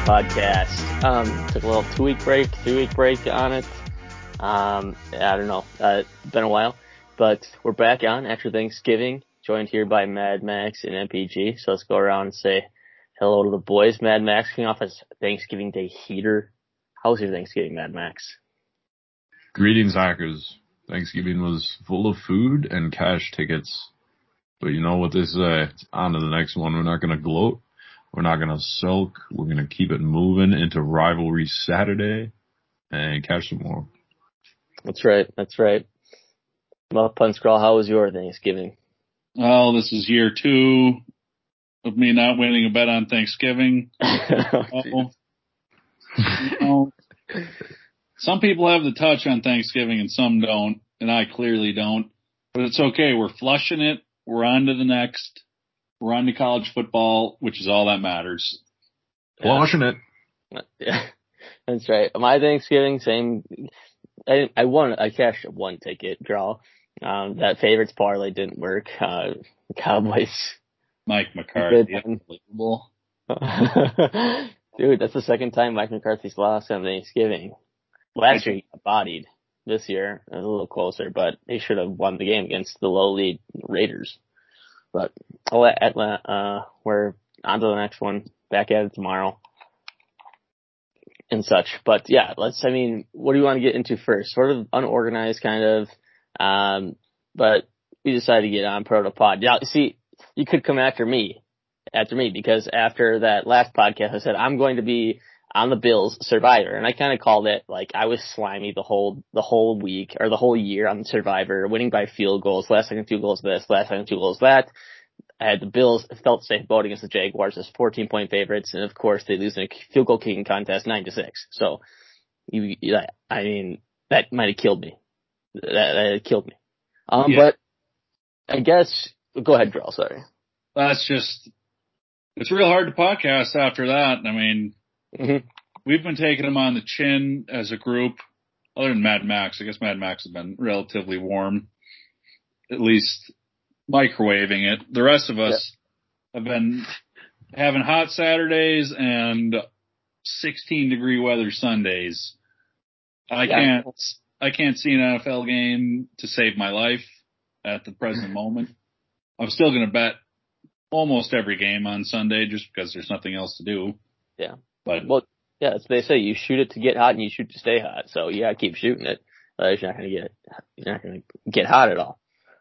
podcast. Um, took a little two week break, three week break on it. Um, I don't know, uh, been a while, but we're back on after Thanksgiving, joined here by Mad Max and MPG. So let's go around and say hello to the boys. Mad Max coming off his Thanksgiving Day heater. How was your Thanksgiving, Mad Max? Greetings, hackers. Thanksgiving was full of food and cash tickets. But you know what they say? It's on to the next one. We're not going to gloat. We're not going to sulk. We're going to keep it moving into rivalry Saturday and catch some more. That's right. That's right. Well, Pun Scrawl, how was your Thanksgiving? Well, this is year two of me not winning a bet on Thanksgiving. Oh. you know, some people have the touch on Thanksgiving and some don't, and I clearly don't. But it's okay. We're flushing it. We're on to the next. We're on to college football, which is all that matters. Flushing it. Yeah, that's right. My Thanksgiving, same. I, I won. I cashed one ticket draw. Um, that favorites parlay didn't work. Uh, Cowboys. Mike McCarthy, unbelievable. Dude, that's the second time Mike McCarthy's lost on Thanksgiving. Last year he got bodied. This year a little closer, but he should have won the game against the lowly Raiders. But I'll let Atlanta, uh, we're on to the next one. Back at it tomorrow. And such. But yeah, let's, I mean, what do you want to get into first? Sort of unorganized kind of, um, but we decided to get on Protopod. Yeah, see, you could come after me, after me, because after that last podcast, I said, I'm going to be on the Bills Survivor, and I kind of called it like I was slimy the whole the whole week or the whole year on Survivor, winning by field goals, last second two goals this, last second two goals that. I had the Bills felt safe voting against the Jaguars as 14 point favorites, and of course they lose in a field goal kicking contest nine to six. So, you, I mean, that might have killed me. That, that killed me. Um, yeah. but I guess go ahead, Drill. Sorry. That's just it's real hard to podcast after that. I mean, Mm-hmm. We've been taking them on the chin as a group. Other than Mad Max, I guess Mad Max has been relatively warm, at least microwaving it. The rest of us have been having hot Saturdays and 16 degree weather Sundays. I yeah. can't, I can't see an NFL game to save my life at the present moment. I'm still going to bet almost every game on Sunday just because there's nothing else to do. Yeah. But well, yeah, as they say, you shoot it to get hot and you shoot to stay hot. So yeah, keep shooting it. Otherwise, you're not gonna get you're not gonna get hot at all.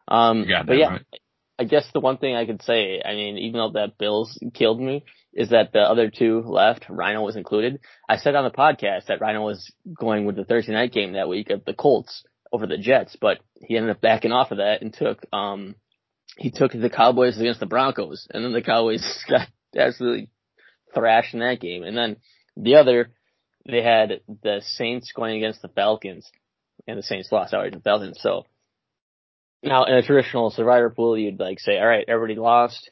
Um, but yeah, right. I guess the one thing I could say, I mean, even though that Bills killed me, is that the other two left, Rhino was included. I said on the podcast that Rhino was going with the Thursday night game that week of the Colts over the Jets, but he ended up backing off of that and took um he took the Cowboys against the Broncos, and then the Cowboys got absolutely thrashed in that game. And then the other, they had the Saints going against the Falcons, and the Saints lost outright to the Falcons. So now in a traditional survivor pool, you'd like say, all right, everybody lost.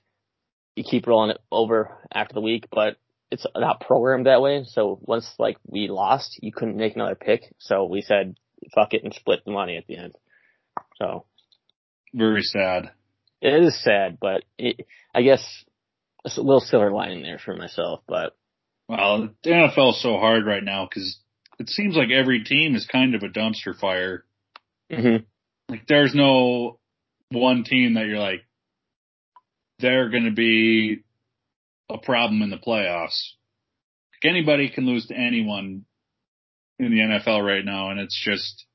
You keep rolling it over after the week, but it's not programmed that way. So once like we lost, you couldn't make another pick. So we said, fuck it and split the money at the end. So very sad. It is sad, but it, I guess a little silver lining there for myself, but. Well, the NFL is so hard right now because it seems like every team is kind of a dumpster fire. Mm-hmm. Like there's no one team that you're like, they're going to be a problem in the playoffs. Like anybody can lose to anyone in the NFL right now, and it's just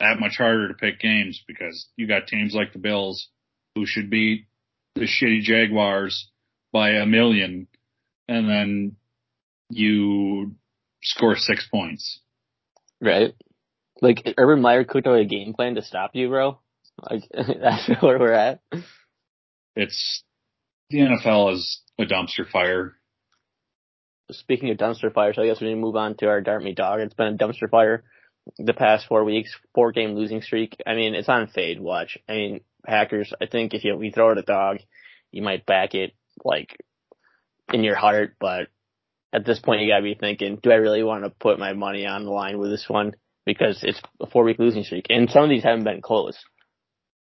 that much harder to pick games because you got teams like the Bills who should beat the shitty Jaguars by a million and then you score six points. Right. Like Urban Meyer cooked out a game plan to stop you, bro. Like that's where we're at. It's the NFL is a dumpster fire. Speaking of dumpster fire, so I guess we need to move on to our Dart Me Dog. It's been a dumpster fire the past four weeks, four game losing streak. I mean, it's on fade watch. I mean, Packers, I think if you, we throw it a dog, you might back it like in your heart, but at this point you gotta be thinking, do I really want to put my money on the line with this one? Because it's a four week losing streak and some of these haven't been close.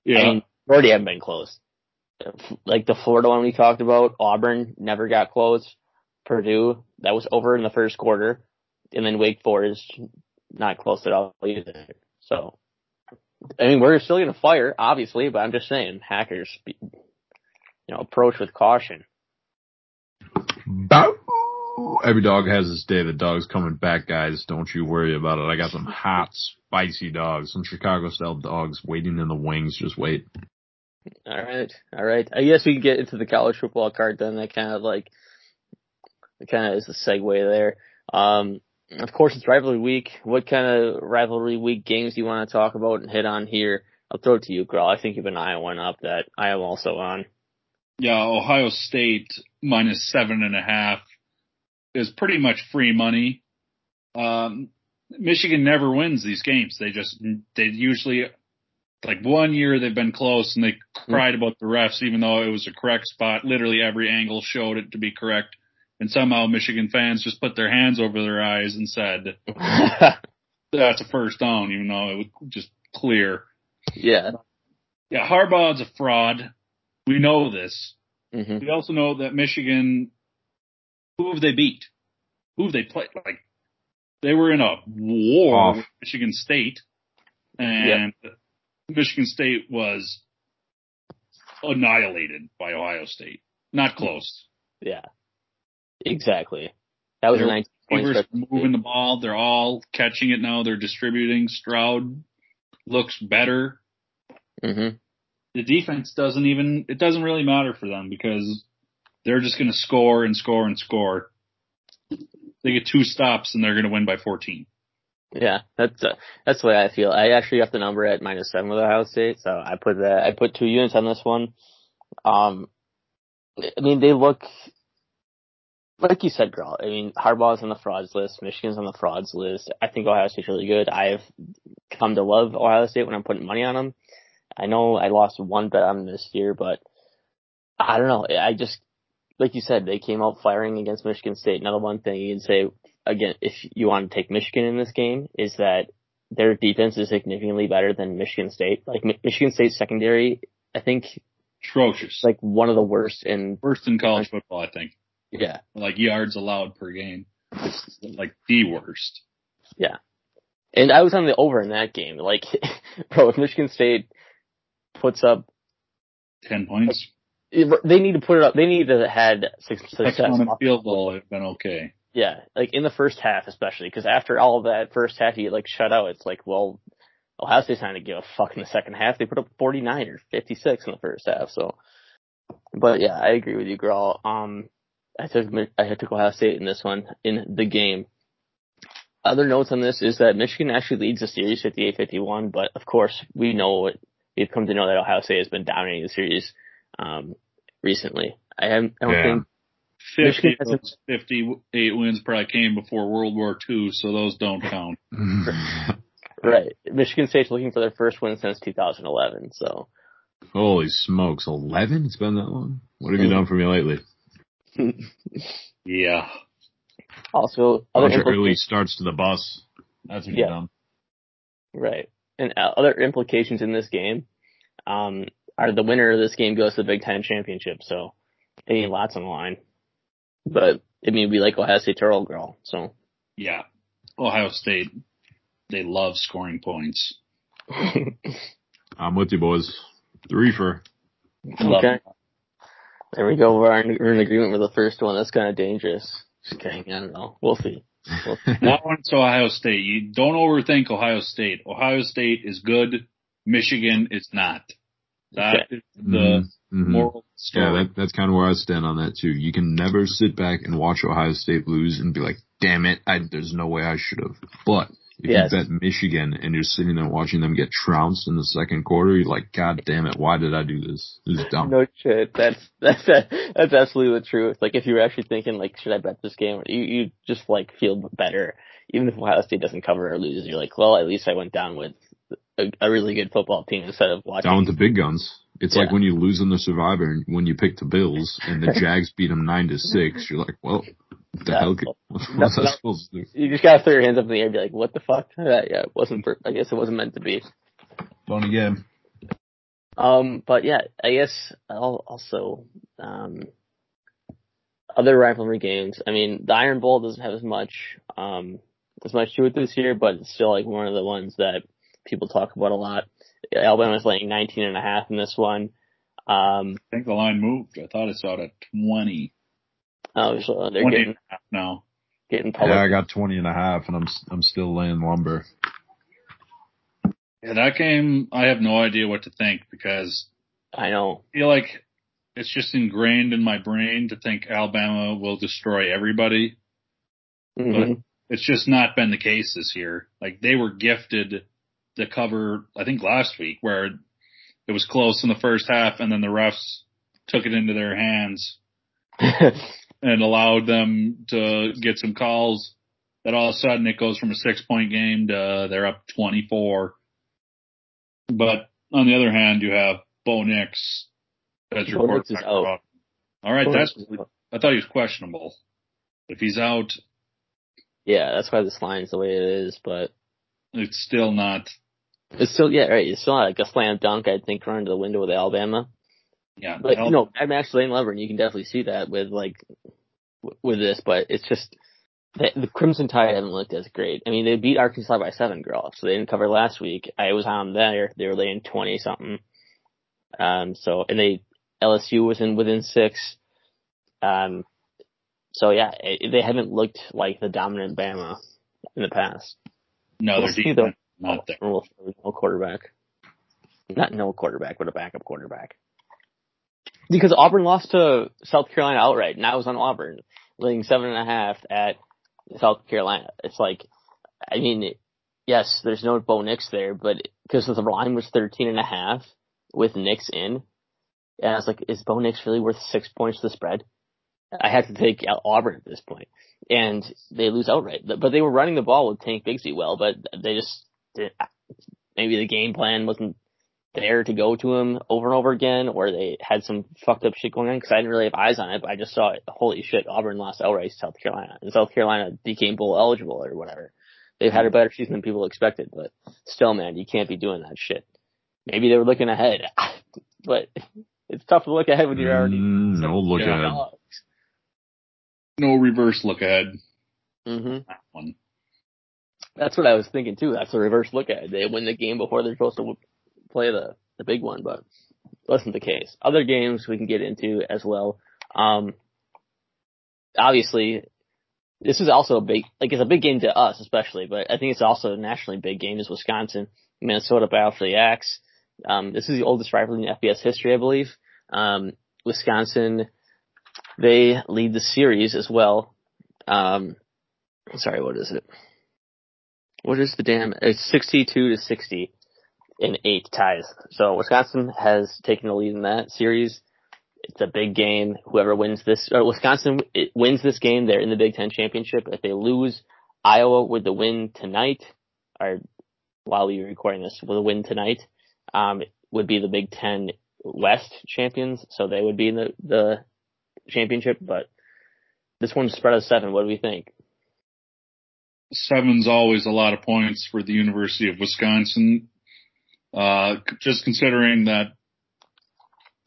Yeah. I mean, already haven't been close. Like the Florida one we talked about, Auburn never got close. Purdue, that was over in the first quarter, and then Wake Forest, not close at all either. So, I mean, we're still going to fire, obviously, but I'm just saying, hackers, you know, approach with caution. Bow. Every dog has its day. The dog's coming back, guys. Don't you worry about it. I got some hot, spicy dogs, some Chicago style dogs waiting in the wings. Just wait. All right, all right. I guess we can get into the college football card then. That kind of like, it kind of is a segue there. Um, of course, it's rivalry week. What kind of rivalry week games do you want to talk about and hit on here? I'll throw it to you, girl. I think you have an Iowa one up that I am also on. Yeah, Ohio State minus seven and a half is pretty much free money. Um, Michigan never wins these games. They just, they usually, like one year they've been close and they cried about the refs, even though it was a correct spot. Literally every angle showed it to be correct. And somehow Michigan fans just put their hands over their eyes and said, that's a first down, even though it was just clear. Yeah. Yeah, Harbaugh's a fraud. We know this. Mm-hmm. We also know that Michigan who have they beat? Who have they played? Like they were in a war Off. with Michigan State, and yep. Michigan State was annihilated by Ohio State. Not close. Yeah, exactly. That was They're, a nice moving the ball. They're all catching it now. They're distributing. Stroud looks better. Mm-hmm. The defense doesn't even. It doesn't really matter for them because they're just going to score and score and score. They get two stops and they're going to win by 14. Yeah, that's uh, that's the way I feel. I actually got the number at minus seven with Ohio State, so I put that. I put two units on this one. Um, I mean, they look like you said, girl. I mean, Harbaugh's on the frauds list. Michigan's on the frauds list. I think Ohio State's really good. I've come to love Ohio State when I'm putting money on them. I know I lost one bet on this year, but I don't know. I just like you said, they came out firing against Michigan State. Another one thing you can say again, if you want to take Michigan in this game, is that their defense is significantly better than Michigan State. Like Michigan State secondary, I think atrocious. Like one of the worst in worst in college football, I think. Yeah, like yards allowed per game. It's like the worst. Yeah, and I was on the over in that game. Like, bro, if Michigan State puts up ten points, they need to put it up. They need to have had success. on a field goal have been okay. Yeah, like in the first half, especially because after all of that first half, you get like shut out. It's like, well, Ohio State's not to give a fuck in the second half. They put up 49 or 56 in the first half. So, but yeah, I agree with you, girl. Um, I took I took Ohio State in this one in the game. Other notes on this is that Michigan actually leads the series 58-51, but of course we know we've come to know that Ohio State has been dominating the series um, recently. I, have, I don't yeah. think 50 wins, 58 wins probably came before World War II, so those don't count. right. Michigan State's looking for their first win since 2011, so. Holy smokes, 11? It's been that long? What have you done for me lately? yeah. Also, other impl- early starts to the bus. That's what yeah. you've done. Right. And uh, other implications in this game. Um, are the winner of this game goes to the Big Ten championship. So, I mean, lots on the line. But I mean, we like Ohio State Turtle Girl. So, yeah, Ohio State, they love scoring points. I'm with you, boys. Three for. Okay. There we go. We're in, we're in agreement with the first one. That's kind of dangerous. Just kidding. I don't know. We'll see. That one's Ohio State. You don't overthink Ohio State. Ohio State is good. Michigan is not. That is the mm-hmm. moral story. Yeah, that, that's kind of where I stand on that too. You can never sit back and watch Ohio State lose and be like, damn it, I, there's no way I should have. But if yes. you bet Michigan and you're sitting there watching them get trounced in the second quarter, you're like, God damn it, why did I do this? This is dumb. No shit. That's that's that's absolutely the truth. Like if you're actually thinking like, should I bet this game? You you just like feel better, even if Ohio State doesn't cover or loses. You're like, well, at least I went down with a, a really good football team instead of watching. Down with the big guns. It's yeah. like when you lose in the Survivor and when you pick the Bills and the Jags beat them nine to six. You're like, well, what the hell? Could, what's no, that supposed to do? You just gotta throw your hands up in the air and be like, what the fuck? That, yeah, it wasn't. For, I guess it wasn't meant to be. Fun again. Um, but yeah, I guess I'll also um, other rivalry games. I mean, the Iron Bowl doesn't have as much, um, as much to it this year, but it's still like one of the ones that people talk about a lot. Alabama's laying 19 and a half in this one. Um, I think the line moved. I thought I saw it at 20. Oh, so they're getting now. Getting public. Yeah, I got 20 and a half and I'm, I'm still laying lumber. Yeah, that game, I have no idea what to think because I know. I feel like it's just ingrained in my brain to think Alabama will destroy everybody. Mm-hmm. But it's just not been the case this year. Like they were gifted the cover, I think last week where it was close in the first half and then the refs took it into their hands and allowed them to get some calls that all of a sudden it goes from a six point game to they're up 24 but on the other hand, you have Bo Nix as your quarterback. All right, Bo that's. I thought he was questionable. If he's out, yeah, that's why this line's the way it is. But it's still not. It's still yeah right. It's still not like a slam dunk. I think running to the window with Alabama. Yeah, but you know, I'm actually in Lever, and you can definitely see that with like with this. But it's just the, the Crimson Tide haven't looked as great. I mean, they beat Arkansas by seven, girl. So they didn't cover last week. I was on there. They were laying twenty something. Um. So and they LSU was in within six. Um. So yeah, it, they haven't looked like the dominant Bama in the past. No, they're deep. Not oh, there. No quarterback. Not no quarterback, but a backup quarterback. Because Auburn lost to South Carolina outright, and I was on Auburn, laying seven and a half at South Carolina. It's like, I mean, yes, there's no Bo Nix there, but because the line was 13 and a half with Nix in, and I was like, is Bo Nix really worth six points to the spread? I had to take Auburn at this point, and they lose outright. But they were running the ball with Tank Bigsby well, but they just maybe the game plan wasn't there to go to him over and over again, or they had some fucked up shit going on because I didn't really have eyes on it, but I just saw it. Holy shit, Auburn lost outright to South Carolina, and South Carolina became bowl eligible or whatever. They've had a better season than people expected, but still, man, you can't be doing that shit. Maybe they were looking ahead, but it's tough to look ahead when you're already mm, no look ahead. Dogs. No reverse look ahead. Mm-hmm. That one. That's what I was thinking too. That's a reverse look at it. They win the game before they're supposed to play the, the big one, but wasn't the case. Other games we can get into as well. Um, obviously, this is also a big, like it's a big game to us especially, but I think it's also a nationally big game is Wisconsin, Minnesota battle for the Axe. Um, this is the oldest rivalry in FBS history, I believe. Um, Wisconsin, they lead the series as well. Um, sorry, what is it? What is the damn? It's 62 to 60 in eight ties. So Wisconsin has taken the lead in that series. It's a big game. Whoever wins this, or Wisconsin wins this game, they're in the Big Ten championship. If they lose, Iowa with the win tonight, or while are recording this, with a win tonight, um, would be the Big Ten West champions. So they would be in the, the championship, but this one's spread of seven. What do we think? Seven's always a lot of points for the University of Wisconsin. Uh, just considering that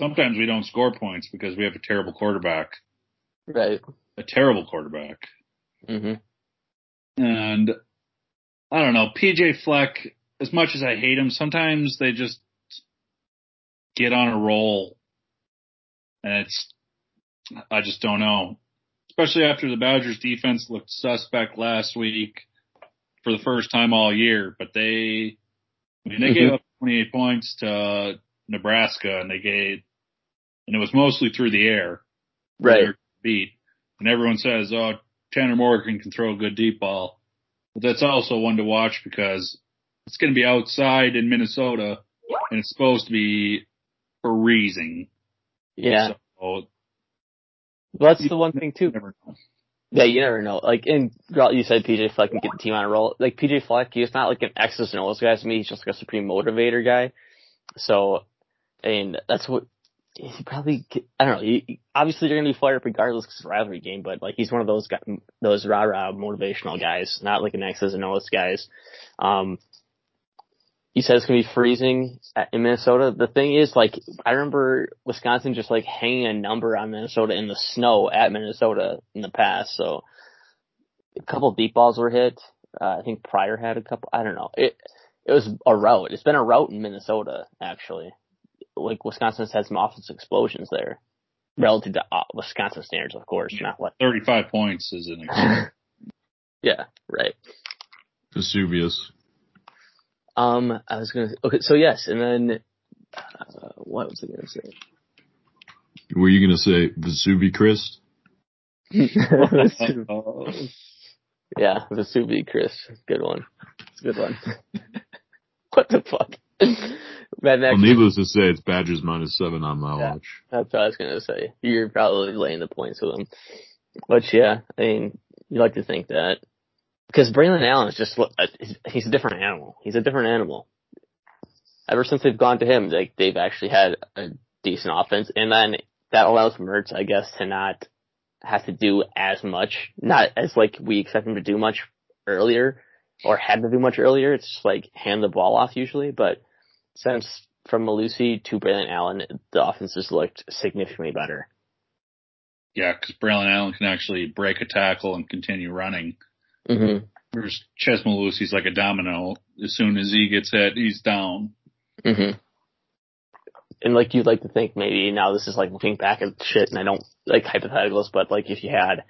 sometimes we don't score points because we have a terrible quarterback. Right. A terrible quarterback. hmm And I don't know, PJ Fleck, as much as I hate him, sometimes they just get on a roll and it's, I just don't know. Especially after the Badgers defense looked suspect last week for the first time all year, but they, I mean, they mm-hmm. gave up 28 points to Nebraska, and they gave, and it was mostly through the air. Right. Beat, and everyone says, "Oh, Tanner Morgan can throw a good deep ball," but that's also one to watch because it's going to be outside in Minnesota, and it's supposed to be freezing. Yeah. So, well, that's the one thing too. Yeah, you never know. Like, in you said PJ Fleck can get the team on a roll. Like PJ Fleck, he's not like an X's and O's guy to me. He's just like a supreme motivator guy. So, and that's what he probably. I don't know. He, obviously, you're gonna be fired up regardless because it's a rivalry game. But like, he's one of those guys, those rah rah motivational guys, not like an X's and O's guys. Um, you said it's gonna be freezing in Minnesota. The thing is, like, I remember Wisconsin just like hanging a number on Minnesota in the snow at Minnesota in the past. So a couple deep balls were hit. Uh, I think Pryor had a couple. I don't know. It it was a rout. It's been a rout in Minnesota actually. Like Wisconsin's had some offensive explosions there, relative to uh, Wisconsin standards, of course. Not what thirty-five points is an. Example. Yeah, right. Vesuvius. Um, I was gonna. Okay, so yes, and then uh, what was I gonna say? Were you gonna say Vesuvi Chris? yeah, Vesuvi Chris. Good one. It's a good one. what the fuck? Man, well, needless to say, it's Badgers minus seven on my yeah, watch. That's what I was gonna say. You're probably laying the points with them. But yeah, I mean, you like to think that because Braylon Allen is just uh, he's a different animal. He's a different animal. Ever since they've gone to him, like they've actually had a decent offense, and then that allows Mertz, I guess, to not have to do as much, not as like we expect him to do much earlier or had to do much earlier. It's just like hand the ball off usually, but since from Mellusi to Braylon Allen, the offense has looked significantly better. Yeah, because Braylon Allen can actually break a tackle and continue running. Mm-hmm. Whereas Chez Mellusi's like a domino. As soon as he gets hit, he's down. Mm-hmm. And like you'd like to think maybe now this is like looking back at shit and I don't like hypotheticals, but like if you had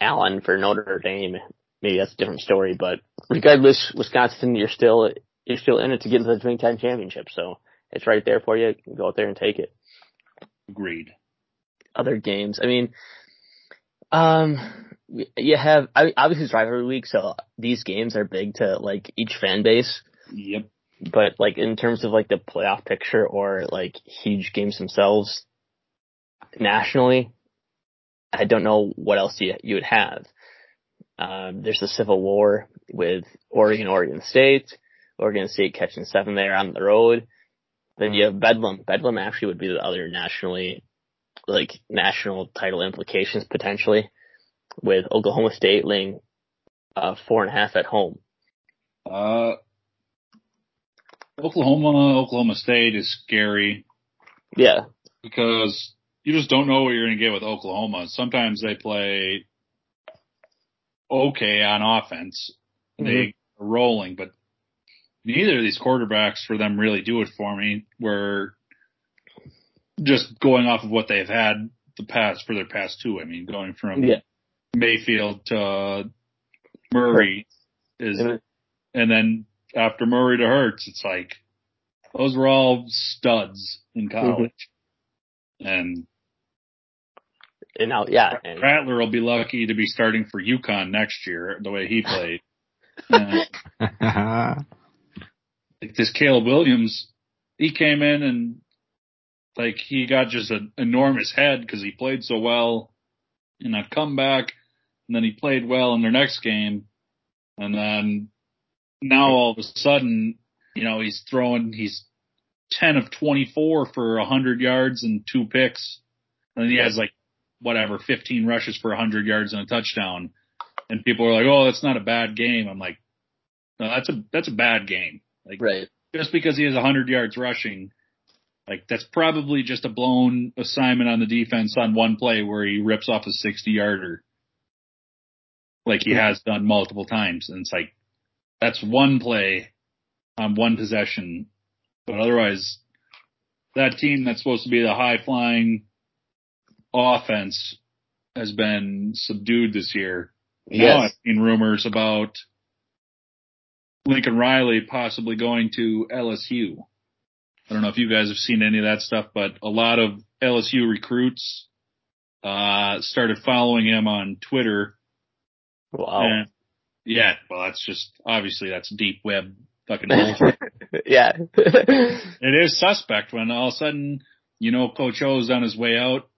Allen for Notre Dame, maybe that's a different story. But regardless, Wisconsin, you're still you're still in it to get into the Big Ten championship, so it's right there for you. you go out there and take it. Agreed. Other games, I mean, um, you have obviously it's rivalry week, so these games are big to like each fan base. Yep. But like in terms of like the playoff picture or like huge games themselves nationally, I don't know what else you you would have. Um, there's the Civil War with Oregon, Oregon State, Oregon State catching seven there on the road. Then you have Bedlam. Bedlam actually would be the other nationally, like national title implications potentially with Oklahoma State laying uh, four and a half at home? Uh, Oklahoma, Oklahoma State is scary. Yeah. Because you just don't know what you're going to get with Oklahoma. Sometimes they play okay on offense. Mm-hmm. They are rolling, but neither of these quarterbacks for them really do it for me. Where just going off of what they've had the past for their past two. I mean, going from yeah. Mayfield to uh, Murray is, and then after Murray to Hurts, it's like those were all studs in mm-hmm. college, mm-hmm. and and now yeah, and, Rattler will be lucky to be starting for UConn next year the way he played. like this Caleb Williams, he came in and like he got just an enormous head because he played so well in that comeback and then he played well in their next game, and then now all of a sudden, you know, he's throwing, he's 10 of 24 for 100 yards and two picks, and he has like, whatever, 15 rushes for 100 yards and a touchdown, and people are like, oh, that's not a bad game. I'm like, no, that's a, that's a bad game. Like, right. just because he has 100 yards rushing, like that's probably just a blown assignment on the defense on one play where he rips off a 60 yarder like he has done multiple times. And it's like, that's one play on one possession. But otherwise, that team that's supposed to be the high flying offense has been subdued this year. Yes. Now I've seen rumors about Lincoln Riley possibly going to LSU. I don't know if you guys have seen any of that stuff, but a lot of LSU recruits uh, started following him on Twitter Wow. And, yeah, well, that's just obviously that's deep web fucking bullshit. yeah. it is suspect when all of a sudden, you know, Coach O is on his way out,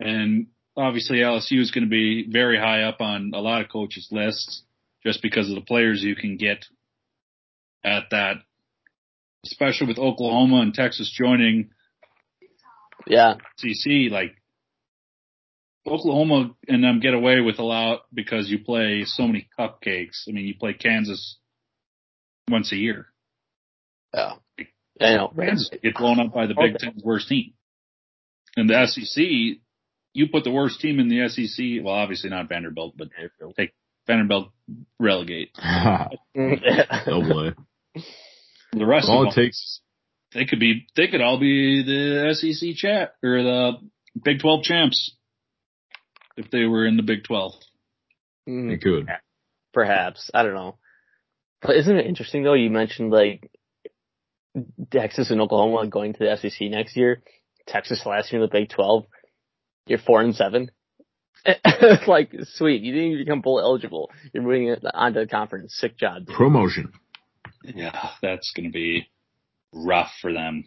and obviously LSU is going to be very high up on a lot of coaches' lists just because of the players you can get at that, especially with Oklahoma and Texas joining. Yeah. CC, like Oklahoma and them get away with a lot because you play so many cupcakes. I mean, you play Kansas once a year. Yeah. I know. Rams get blown up by the Big Ten's worst team. And the SEC, you put the worst team in the SEC. Well, obviously not Vanderbilt, but take Vanderbilt relegate. oh boy. The rest all of it takes. They could be. They could all be the SEC chat or the Big Twelve champs if they were in the Big Twelve. Mm. They could. Perhaps I don't know. But isn't it interesting though? You mentioned like Texas and Oklahoma going to the SEC next year. Texas last year in the Big Twelve. You're four and seven. it's like sweet. You didn't even become bowl eligible. You're moving it onto the conference. Sick job. Dude. Promotion. Yeah, that's gonna be rough for them.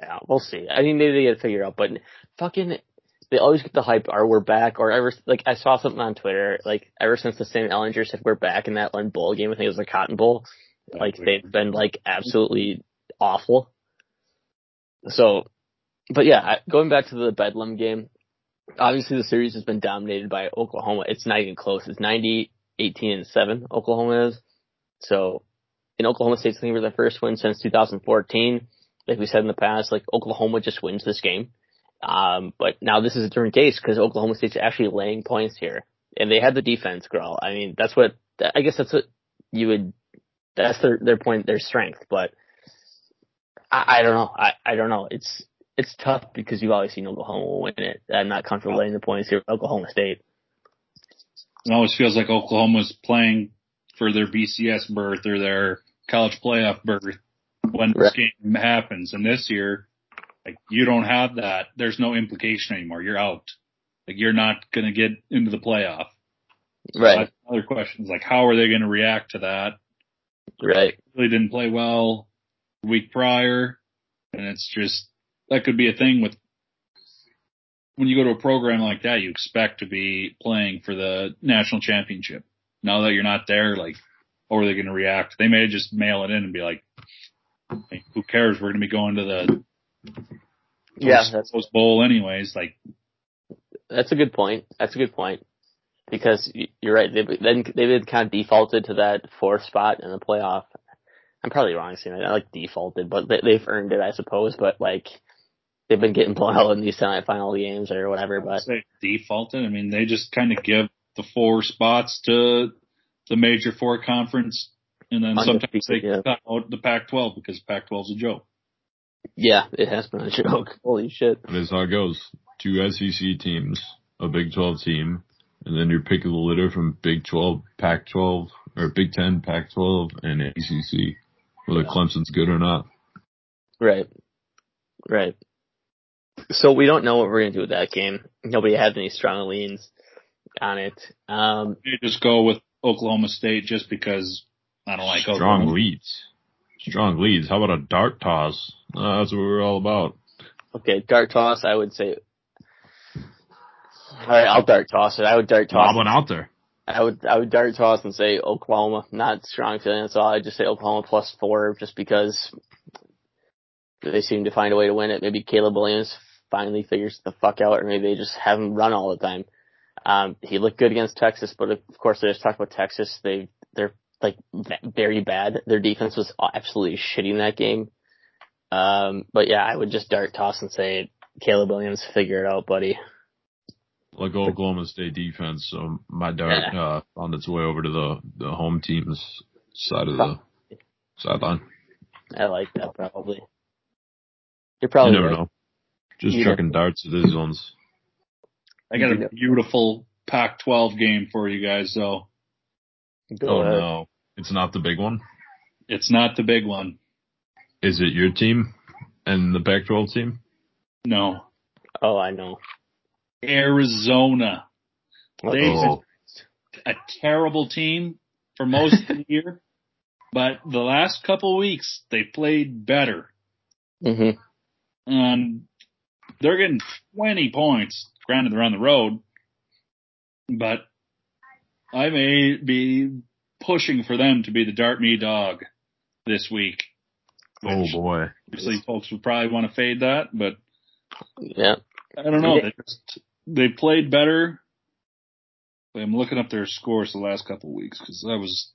Yeah, we'll see. I mean, maybe they get it figured out, but fucking, they always get the hype, or we're back, or ever, like, I saw something on Twitter, like, ever since the St. Ehlinger said we're back in that one bowl game, I think it was the Cotton Bowl, like, they've been, like, absolutely awful. So, but yeah, going back to the Bedlam game, obviously the series has been dominated by Oklahoma. It's not even close. It's 90, 18 and 7, Oklahoma is. So, in Oklahoma State's looking for their first win since 2014. Like we said in the past, like Oklahoma just wins this game. Um, but now this is a different case because Oklahoma State's actually laying points here, and they have the defense, girl. I mean, that's what I guess that's what you would. That's their their point, their strength. But I, I don't know. I I don't know. It's it's tough because you've always seen Oklahoma win it. I'm not comfortable laying the points here. Oklahoma State. It always feels like Oklahoma's playing for their BCS berth or their college playoff berth when this right. game happens. And this year, like you don't have that. There's no implication anymore. You're out. Like you're not going to get into the playoff. So right. Other questions like how are they going to react to that? Right. They really didn't play well the week prior, and it's just that could be a thing with when you go to a program like that. You expect to be playing for the national championship. Now that you're not there, like or are they going to react? They may just mail it in and be like, "Who cares? We're going to be going to the yeah that's post bowl anyways." Like, that's a good point. That's a good point because you're right. They've then they've been kind of defaulted to that fourth spot in the playoff. I'm probably wrong saying that. I like defaulted, but they, they've earned it, I suppose. But like, they've been getting blown out in these semifinal games or whatever. But defaulted. I mean, they just kind of give the four spots to the major four conference, and then sometimes they yeah. cut out the Pac-12 because Pac-12 is a joke. Yeah, it has been a joke. Holy shit! That is how it goes. Two SEC teams, a Big 12 team, and then you're picking the litter from Big 12, Pac-12, or Big 10, Pac-12, and ACC, whether yeah. Clemson's good or not. Right. Right. So we don't know what we're gonna do with that game. Nobody has any strong leans on it. Um, you just go with Oklahoma State just because I don't like strong Oklahoma. leads. Strong leads. How about a dart toss? Uh, that's what we're all about. Okay, dart toss. I would say. All right, I'll dart toss it. I would dart toss. Lob one out there. I would I would dart toss and say Oklahoma. Not strong feeling. That's all. I just say Oklahoma plus four, just because they seem to find a way to win it. Maybe Caleb Williams finally figures the fuck out, or maybe they just have him run all the time. Um, he looked good against Texas, but of course, they just talked about Texas. They they're like very bad. Their defense was absolutely shitty in that game. Um, but yeah, I would just dart toss and say, Caleb Williams, figure it out, buddy. Like Oklahoma State defense, so my dart yeah. uh, on its way over to the the home team's side of the sideline. I like that probably. You're probably you never right. know. Just you chucking darts at his ones. I got a beautiful Pac-12 game for you guys, though. Go oh ahead. no, it's not the big one. It's not the big one. Is it your team and the Pac-12 team? No. Oh, I know. Arizona. They oh. a terrible team for most of the year, but the last couple weeks they played better. Mm-hmm. Um, they're getting 20 points Granted, they're on the road, but I may be pushing for them to be the Dart Me dog this week. Oh boy! Obviously, folks would probably want to fade that, but yeah, I don't know. They just they played better. I'm looking up their scores the last couple of weeks because that was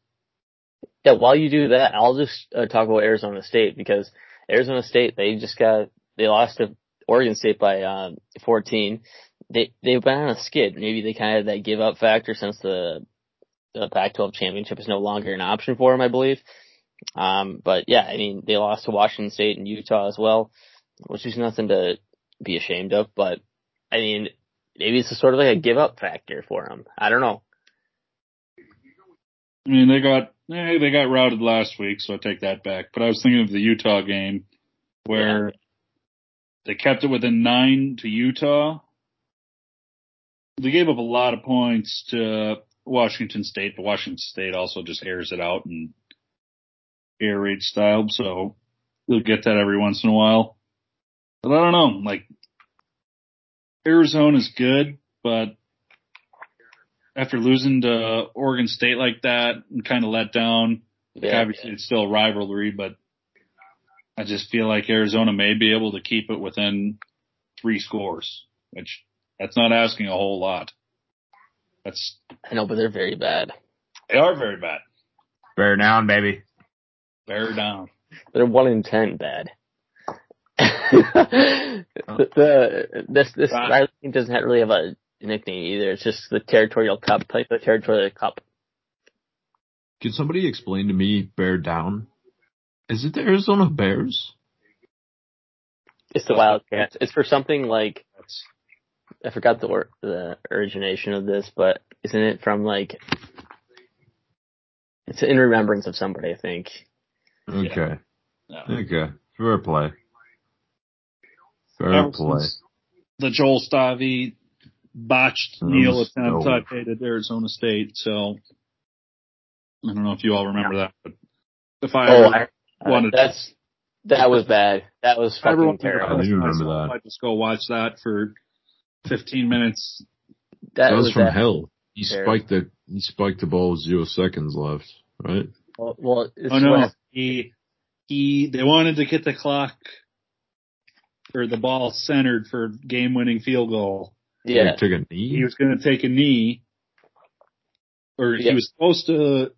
Yeah, while you do that, I'll just uh, talk about Arizona State because Arizona State they just got they lost to Oregon State by uh, 14. They they've been on a skid. Maybe they kind of had that give up factor since the the Pac-12 championship is no longer an option for them, I believe. Um, but yeah, I mean they lost to Washington State and Utah as well, which is nothing to be ashamed of. But I mean, maybe it's sort of like a give up factor for them. I don't know. I mean, they got eh, they got routed last week, so I take that back. But I was thinking of the Utah game where yeah. they kept it within nine to Utah. They gave up a lot of points to Washington State, but Washington State also just airs it out in air raid style, so they'll get that every once in a while. But I don't know, like Arizona's good, but after losing to Oregon State like that and kind of let down. Yeah, obviously, yeah. it's still a rivalry, but I just feel like Arizona may be able to keep it within three scores, which that's not asking a whole lot. That's I know, but they're very bad. They are very bad. Bear down, baby. Bear down. They're one in ten bad. the, the, this this right. team doesn't really have a nickname either. It's just the territorial cup, type of territorial cup. Can somebody explain to me bear down? Is it the Arizona Bears? It's the Wildcats. It's for something like I forgot the or, the origination of this, but isn't it from like it's in remembrance of somebody, I think. Okay. Yeah. Okay. Fair play. Fair play. The Joel Stave botched kneel attempt I paid at Arizona State. So I don't know if you all remember that, but if I oh, I, wanted that's to, that was bad. That was fucking terrible. I do remember that. I just go watch that for 15 minutes. That, that was, was, from that hell. He terrible. spiked the he spiked the ball with zero seconds left, right? Well, well oh no, he he they wanted to get the clock or the ball centered for game winning field goal. Yeah. He took a knee? He was going to take a knee. Or yeah. he was supposed to,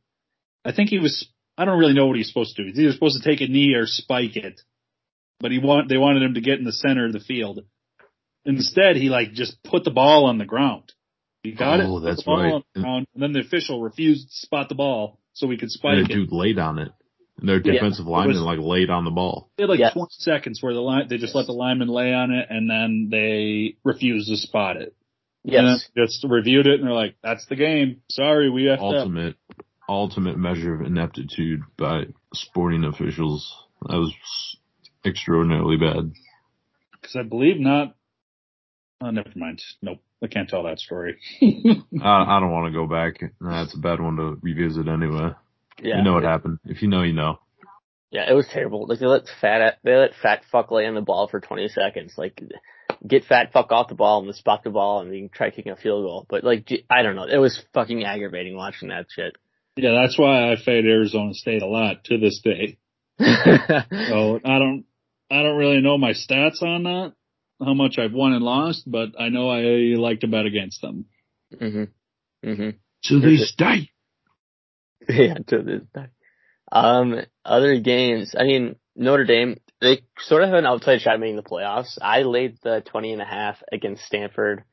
I think he was, I don't really know what he's supposed to do. He's either supposed to take a knee or spike it. But he want, they wanted him to get in the center of the field. Instead, he like just put the ball on the ground. He got oh, it. that's right. The ground, and then the official refused to spot the ball so we could spike and the dude laid on it. And their defensive yeah, lineman was, like laid on the ball. They had like yes. 20 seconds where the line, they just let the lineman lay on it and then they refused to spot it. Yes. just reviewed it and they're like, that's the game. Sorry, we have ultimate, up. ultimate measure of ineptitude by sporting officials. That was extraordinarily bad. Cause I believe not, oh, never mind. Nope. I can't tell that story. I, I don't want to go back. That's a bad one to revisit anyway. Yeah. You know what happened. If you know, you know. Yeah, it was terrible. Like they let fat they let fat fuck lay on the ball for 20 seconds. Like get fat fuck off the ball and then spot the ball and then try kicking a field goal. But like I don't know, it was fucking aggravating watching that shit. Yeah, that's why I fade Arizona State a lot to this day. so I don't I don't really know my stats on that, how much I've won and lost, but I know I like to bet against them. Mhm. Mhm. To this day. Yeah, to this day. Um, other games. I mean, Notre Dame. They sort of have an outside shot at making the playoffs. I laid the twenty and a half against Stanford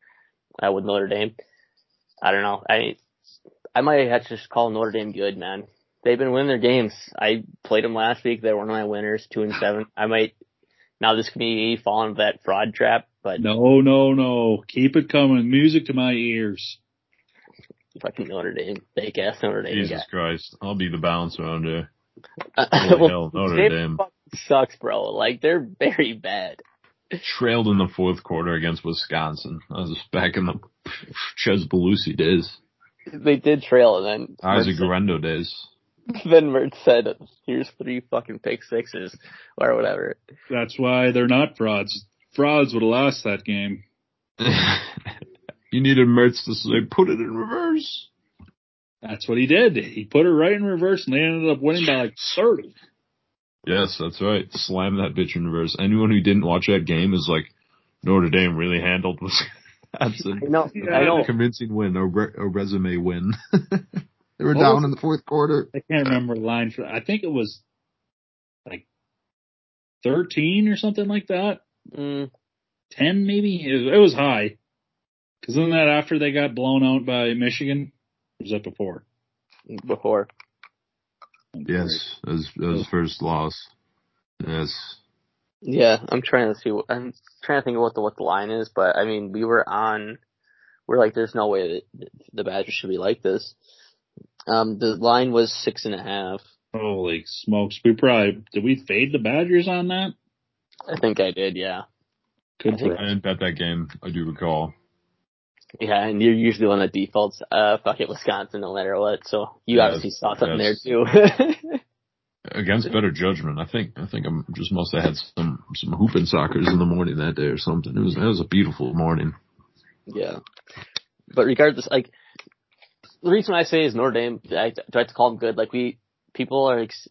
uh, with Notre Dame. I don't know. I I might have to just call Notre Dame good, man. They've been winning their games. I played them last week. They're one of my winners, two and seven. I might now this could be me falling into that fraud trap, but no, no, no. Keep it coming. Music to my ears. Fucking Notre Dame, fake ass Notre Dame. Jesus guy. Christ, I'll be the bounce around there. Holy hell, Notre Dame sucks, bro. Like they're very bad. Trailed in the fourth quarter against Wisconsin. I was back in the Chez Mellusi days. They did trail, and then Isaac Guerendo days. Then Mertz said, "Here's three fucking pick sixes or whatever." That's why they're not frauds. Frauds would have lost that game. You needed Mertz to say, put it in reverse. That's what he did. He put it right in reverse and they ended up winning by like 30. Yes, that's right. Slam that bitch in reverse. Anyone who didn't watch that game is like, Notre Dame really handled Wisconsin. I know. I know. Convincing win or, re- or resume win. They were what down in the fourth quarter. I can't remember the line for. I think it was like thirteen or something like that. Mm. Ten maybe. It was, it was high. Because isn't that after they got blown out by Michigan? Or was that before? Before. Yes, as as first loss. Yes. Yeah, I'm trying to see. What, I'm trying to think of what the what the line is, but I mean, we were on. We're like, there's no way that the Badgers should be like this. Um, the line was six and a half. Holy smokes! We probably did we fade the Badgers on that? I think I did. Yeah. Good I, think, I didn't bet that game. I do recall. Yeah, and you're usually one that defaults, uh, fuck it, Wisconsin no matter what. So you yes, obviously saw something yes. there too. Against better judgment, I think. I think I'm just must have had some some hooping soccers in the morning that day or something. It was it was a beautiful morning. Yeah, but regardless, like the reason I say is Notre Dame. I, do I have to call them good? Like we people are ex-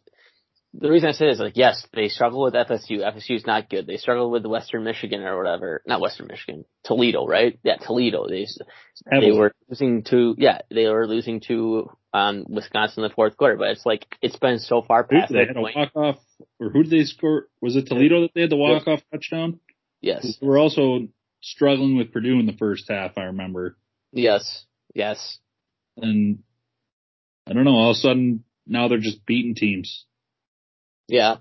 the reason I say is like, yes, they struggle with FSU. FSU is not good. They struggle with Western Michigan or whatever. Not Western Michigan. Toledo, right? Yeah, Toledo. They, they were losing to, yeah, they were losing to, um, Wisconsin in the fourth quarter, but it's like, it's been so far past they that point. walk off, or who did they score? Was it Toledo that they had the walk off touchdown? Yes. They were also struggling with Purdue in the first half, I remember. Yes. Yes. And I don't know, all of a sudden, now they're just beating teams. Yeah.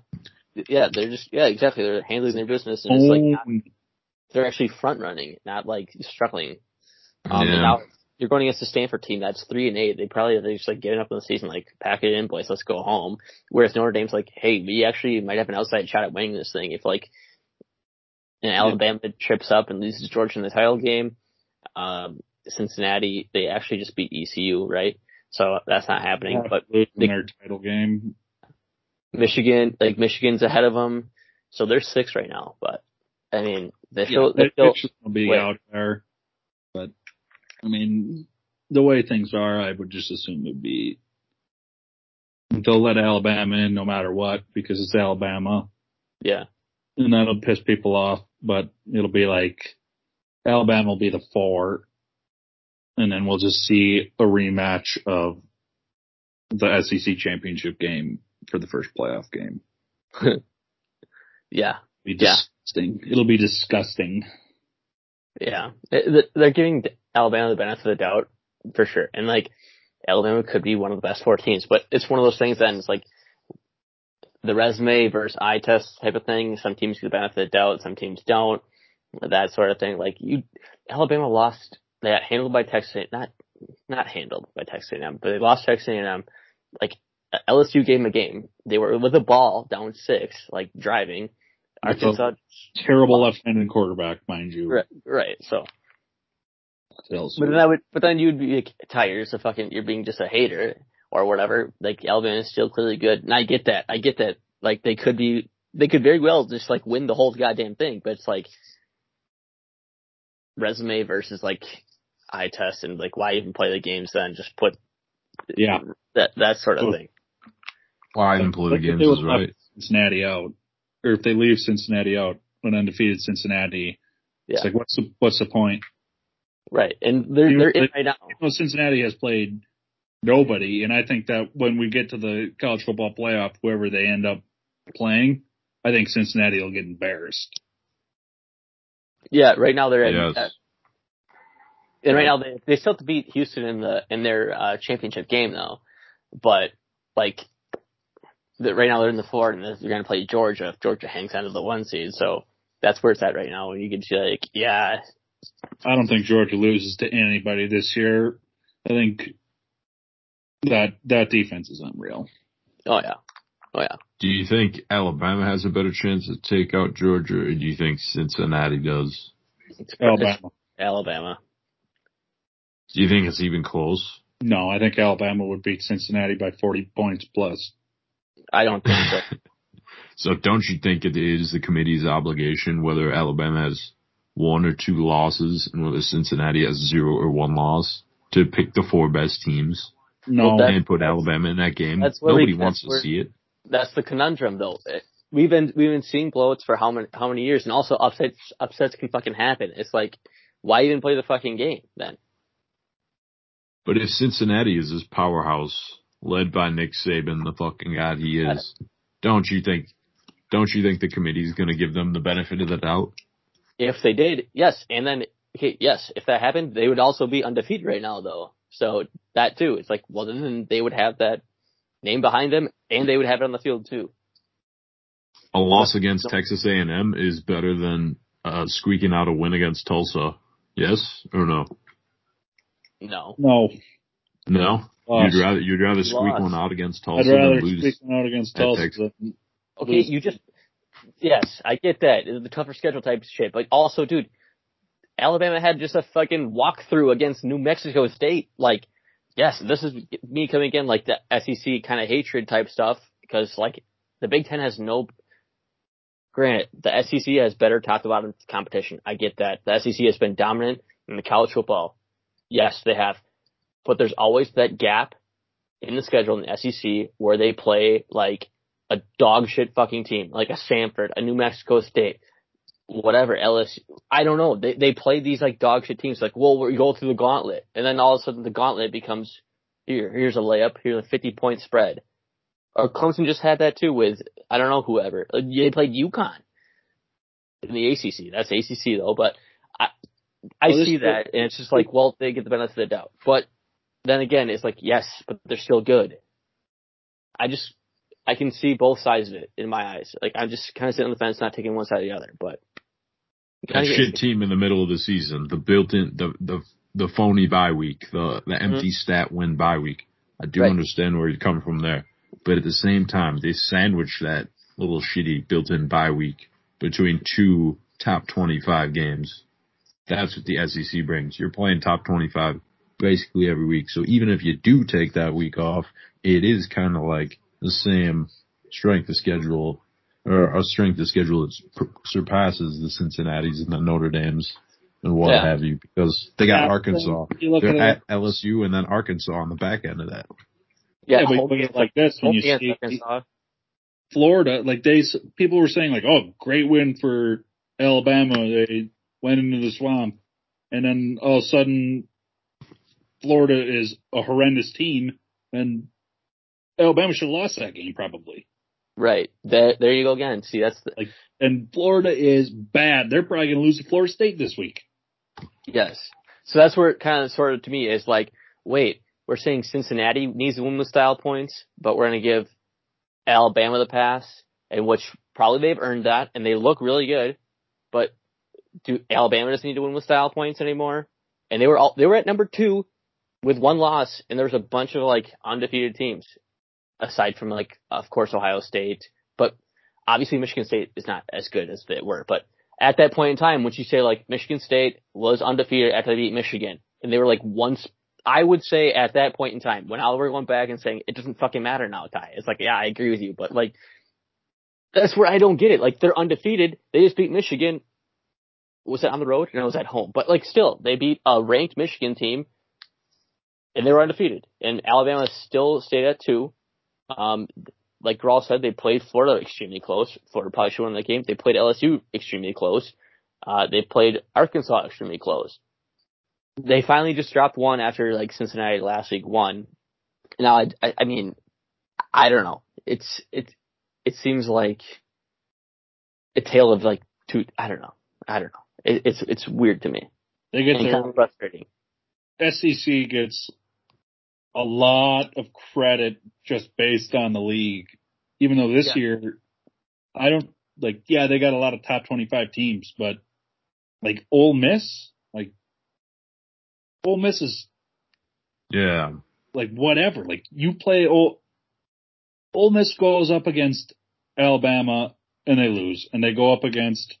Yeah, they're just, yeah, exactly. They're handling their business and it's like, not, they're actually front running, not like struggling. Um, yeah. now you're going against a Stanford team that's three and eight. They probably, they're just like getting up on the season, like, pack it in, boys, let's go home. Whereas Notre Dame's like, hey, we actually might have an outside shot at winning this thing if like, and Alabama trips up and loses Georgia in the title game. Um, Cincinnati, they actually just beat ECU, right? So that's not happening. but in their title game, Michigan, like Michigan's ahead of them, so they're six right now. But I mean, they still yeah, they still be out there. But I mean, the way things are, I would just assume it'd be they'll let Alabama in no matter what because it's Alabama. Yeah, and that'll piss people off. But it'll be like Alabama will be the four, and then we'll just see a rematch of the SEC championship game for the first playoff game. yeah. It'll Be disgusting. Yeah. It'll be disgusting. Yeah. They're giving Alabama the benefit of the doubt for sure. And like, Alabama could be one of the best four teams, but it's one of those things then it's like the resume versus eye test type of thing. Some teams get the benefit of the doubt, some teams don't. That sort of thing. Like you, Alabama lost, they got handled by Texas, A and not, not handled by Texas A&M, but they lost Texas A&M like LSU gave them a game. They were with a ball down six, like driving. Arkansas terrible left-handed quarterback, mind you. Right, right. So, but then I would, but then you'd be like, tired. So fucking, you're being just a hater or whatever. Like Alabama is still clearly good, and I get that. I get that. Like they could be, they could very well just like win the whole goddamn thing. But it's like resume versus like eye test, and like why even play the games then? Just put yeah that that sort of thing. Why even play the games is right. Cincinnati out, or if they leave Cincinnati out, an undefeated Cincinnati, yeah. it's like what's the what's the point? Right, and they're they're in right now. You know, Cincinnati has played nobody, and I think that when we get to the college football playoff, whoever they end up playing, I think Cincinnati will get embarrassed. Yeah, right now they're at, yes. And right now they they still have to beat Houston in the in their uh, championship game though, but like that right now they're in the four and they're going to play Georgia if Georgia hangs on to the one seed. So that's where it's at right now. And you can see like, yeah. I don't think Georgia loses to anybody this year. I think that that defense is unreal. Oh yeah. Oh yeah. Do you think Alabama has a better chance to take out Georgia or do you think Cincinnati does? Alabama. Alabama. Do you think it's even close? No, I think Alabama would beat Cincinnati by 40 points plus. I don't think so. so don't you think it is the committee's obligation whether Alabama has one or two losses and whether Cincinnati has zero or one loss to pick the four best teams? No, well, and put Alabama in that game. That's Nobody wants to see it. That's the conundrum, though. We've been we've been seeing blowouts for how many how many years, and also upsets upsets can fucking happen. It's like, why even play the fucking game then? But if Cincinnati is this powerhouse led by Nick Saban, the fucking god he is, don't you think? Don't you think the committee is going to give them the benefit of the doubt? If they did, yes, and then okay, yes, if that happened, they would also be undefeated right now, though. So that too, it's like, well, then they would have that name behind them, and they would have it on the field too. A loss against Texas A&M is better than uh, squeaking out a win against Tulsa. Yes or no? No. No. No. Lost. You'd rather you'd rather squeak Lost. one out against Tulsa I'd rather than lose squeak one out against Tulsa. Than okay, lose. you just yes, I get that the tougher schedule type shit, but also, dude, Alabama had just a fucking walkthrough against New Mexico State. Like, yes, this is me coming again like the SEC kind of hatred type stuff because like the Big Ten has no. Granted, the SEC has better top to bottom competition. I get that. The SEC has been dominant in the college football. Yes, they have, but there's always that gap in the schedule in the SEC where they play like a dog shit fucking team, like a Samford, a New Mexico State, whatever, LSU. I don't know. They they play these like dog shit teams. Like, well, we go through the gauntlet, and then all of a sudden the gauntlet becomes here. Here's a layup. Here's a 50 point spread. Or Clemson just had that too with I don't know whoever. Uh, they played UConn in the ACC. That's ACC though, but I I well, see that, and it's just like, well, they get the benefit of the doubt. But then again, it's like, yes, but they're still good. I just I can see both sides of it in my eyes. Like I'm just kind of sitting on the fence, not taking one side or the other. But that shit team in the middle of the season, the built-in, the the the phony bye week, the the empty mm-hmm. stat win bye week. I do right. understand where you're coming from there, but at the same time, they sandwich that little shitty built-in bye week between two top 25 games. That's what the SEC brings. You're playing top 25 basically every week. So even if you do take that week off, it is kind of like the same strength of schedule or a strength of schedule that surpasses the Cincinnati's and the Notre Dames and what yeah. have you because they got yeah, Arkansas. They're at LSU and then Arkansas on the back end of that. Yeah, yeah but it's like this when you see Arkansas. Florida, like they people were saying like, oh, great win for Alabama. They went into the swamp, and then all of a sudden, Florida is a horrendous team, and Alabama should have lost that game probably. Right. There, there you go again. See, that's the, like, and Florida is bad. They're probably going to lose to Florida State this week. Yes. So that's where it kind of sort of to me is like, wait, we're saying Cincinnati needs to win with style points, but we're going to give Alabama the pass, and which probably they've earned that, and they look really good. But do Alabama doesn't need to win with style points anymore? And they were all they were at number two with one loss, and there was a bunch of like undefeated teams aside from like, of course, Ohio State, but obviously Michigan State is not as good as they were. But at that point in time, would you say like Michigan State was undefeated after they beat Michigan, and they were like once. I would say at that point in time, when Oliver went back and saying it doesn't fucking matter now, Ty. It's like, yeah, I agree with you, but like, that's where I don't get it. Like, they're undefeated. They just beat Michigan. Was it on the road? No, it was at home. But like, still, they beat a ranked Michigan team, and they were undefeated. And Alabama still stayed at two. Um, like Grawl said, they played Florida extremely close. Florida probably should win the game. They played LSU extremely close. Uh, they played Arkansas extremely close. They finally just dropped one after like Cincinnati last week won. Now, I, I, I mean, I don't know. It's, it, it seems like a tale of like two, I don't know. I don't know. It, it's, it's weird to me. They get their, kind of frustrating. SEC gets a lot of credit just based on the league. Even though this yeah. year, I don't like, yeah, they got a lot of top 25 teams, but like Ole Miss, like Ole Miss is, yeah, like whatever. Like you play Ole, Ole Miss goes up against Alabama and they lose, and they go up against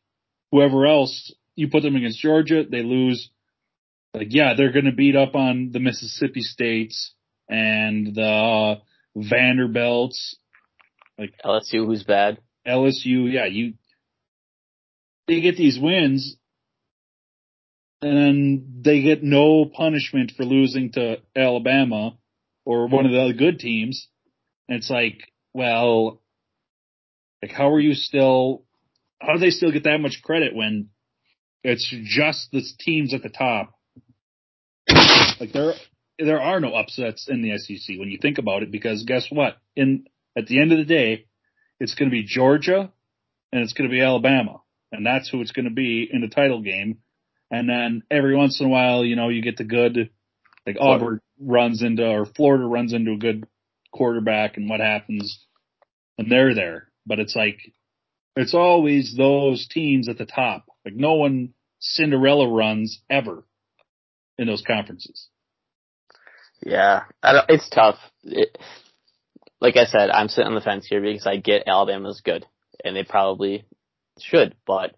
whoever else. You put them against Georgia, they lose. Like, yeah, they're going to beat up on the Mississippi States and the uh, Vanderbilts, like LSU, who's bad. LSU, yeah, you they get these wins, and then they get no punishment for losing to Alabama or one of the other good teams. And it's like, well, like how are you still? How do they still get that much credit when it's just the teams at the top? Like they're there are no upsets in the SEC when you think about it, because guess what? In at the end of the day, it's going to be Georgia and it's going to be Alabama, and that's who it's going to be in the title game. And then every once in a while, you know, you get the good, like Auburn runs into or Florida runs into a good quarterback, and what happens? And they're there, but it's like it's always those teams at the top. Like no one Cinderella runs ever in those conferences. Yeah, it's tough. It, like I said, I'm sitting on the fence here because I get Alabama's good, and they probably should, but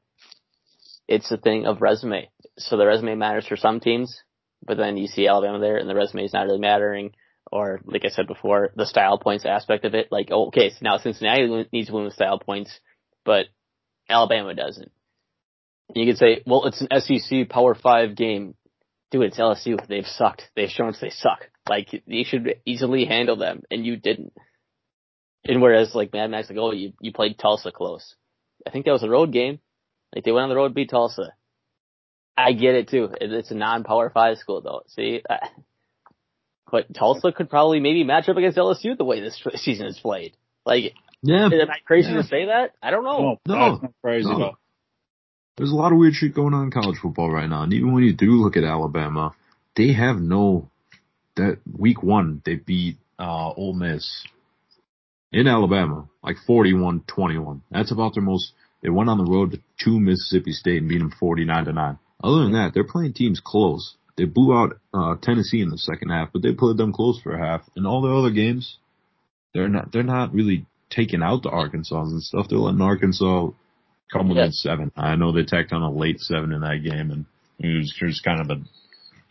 it's a thing of resume. So the resume matters for some teams, but then you see Alabama there, and the resume is not really mattering. Or, like I said before, the style points aspect of it. Like, okay, so now Cincinnati needs to win with style points, but Alabama doesn't. You could say, well, it's an SEC Power Five game. Dude, it's LSU. They've sucked. They've shown us they suck. Like, you should easily handle them, and you didn't. And whereas, like, Mad Max, like, oh, you, you played Tulsa close. I think that was a road game. Like, they went on the road beat Tulsa. I get it too. It's a non-power five school though. See, but Tulsa could probably maybe match up against LSU the way this season is played. Like, yeah, am I crazy yeah. to say that? I don't know. No, no, crazy. No. There's a lot of weird shit going on in college football right now, and even when you do look at Alabama, they have no. That week one they beat uh Ole Miss in Alabama, like 41-21. That's about their most. They went on the road to Mississippi State and beat them 49 to 9. Other than that, they're playing teams close. They blew out uh, Tennessee in the second half, but they played them close for a half. In all the other games, they're not they're not really taking out the Arkansas and stuff. They're letting Arkansas come within yeah. seven. I know they tacked on a late seven in that game, and it was just kind of a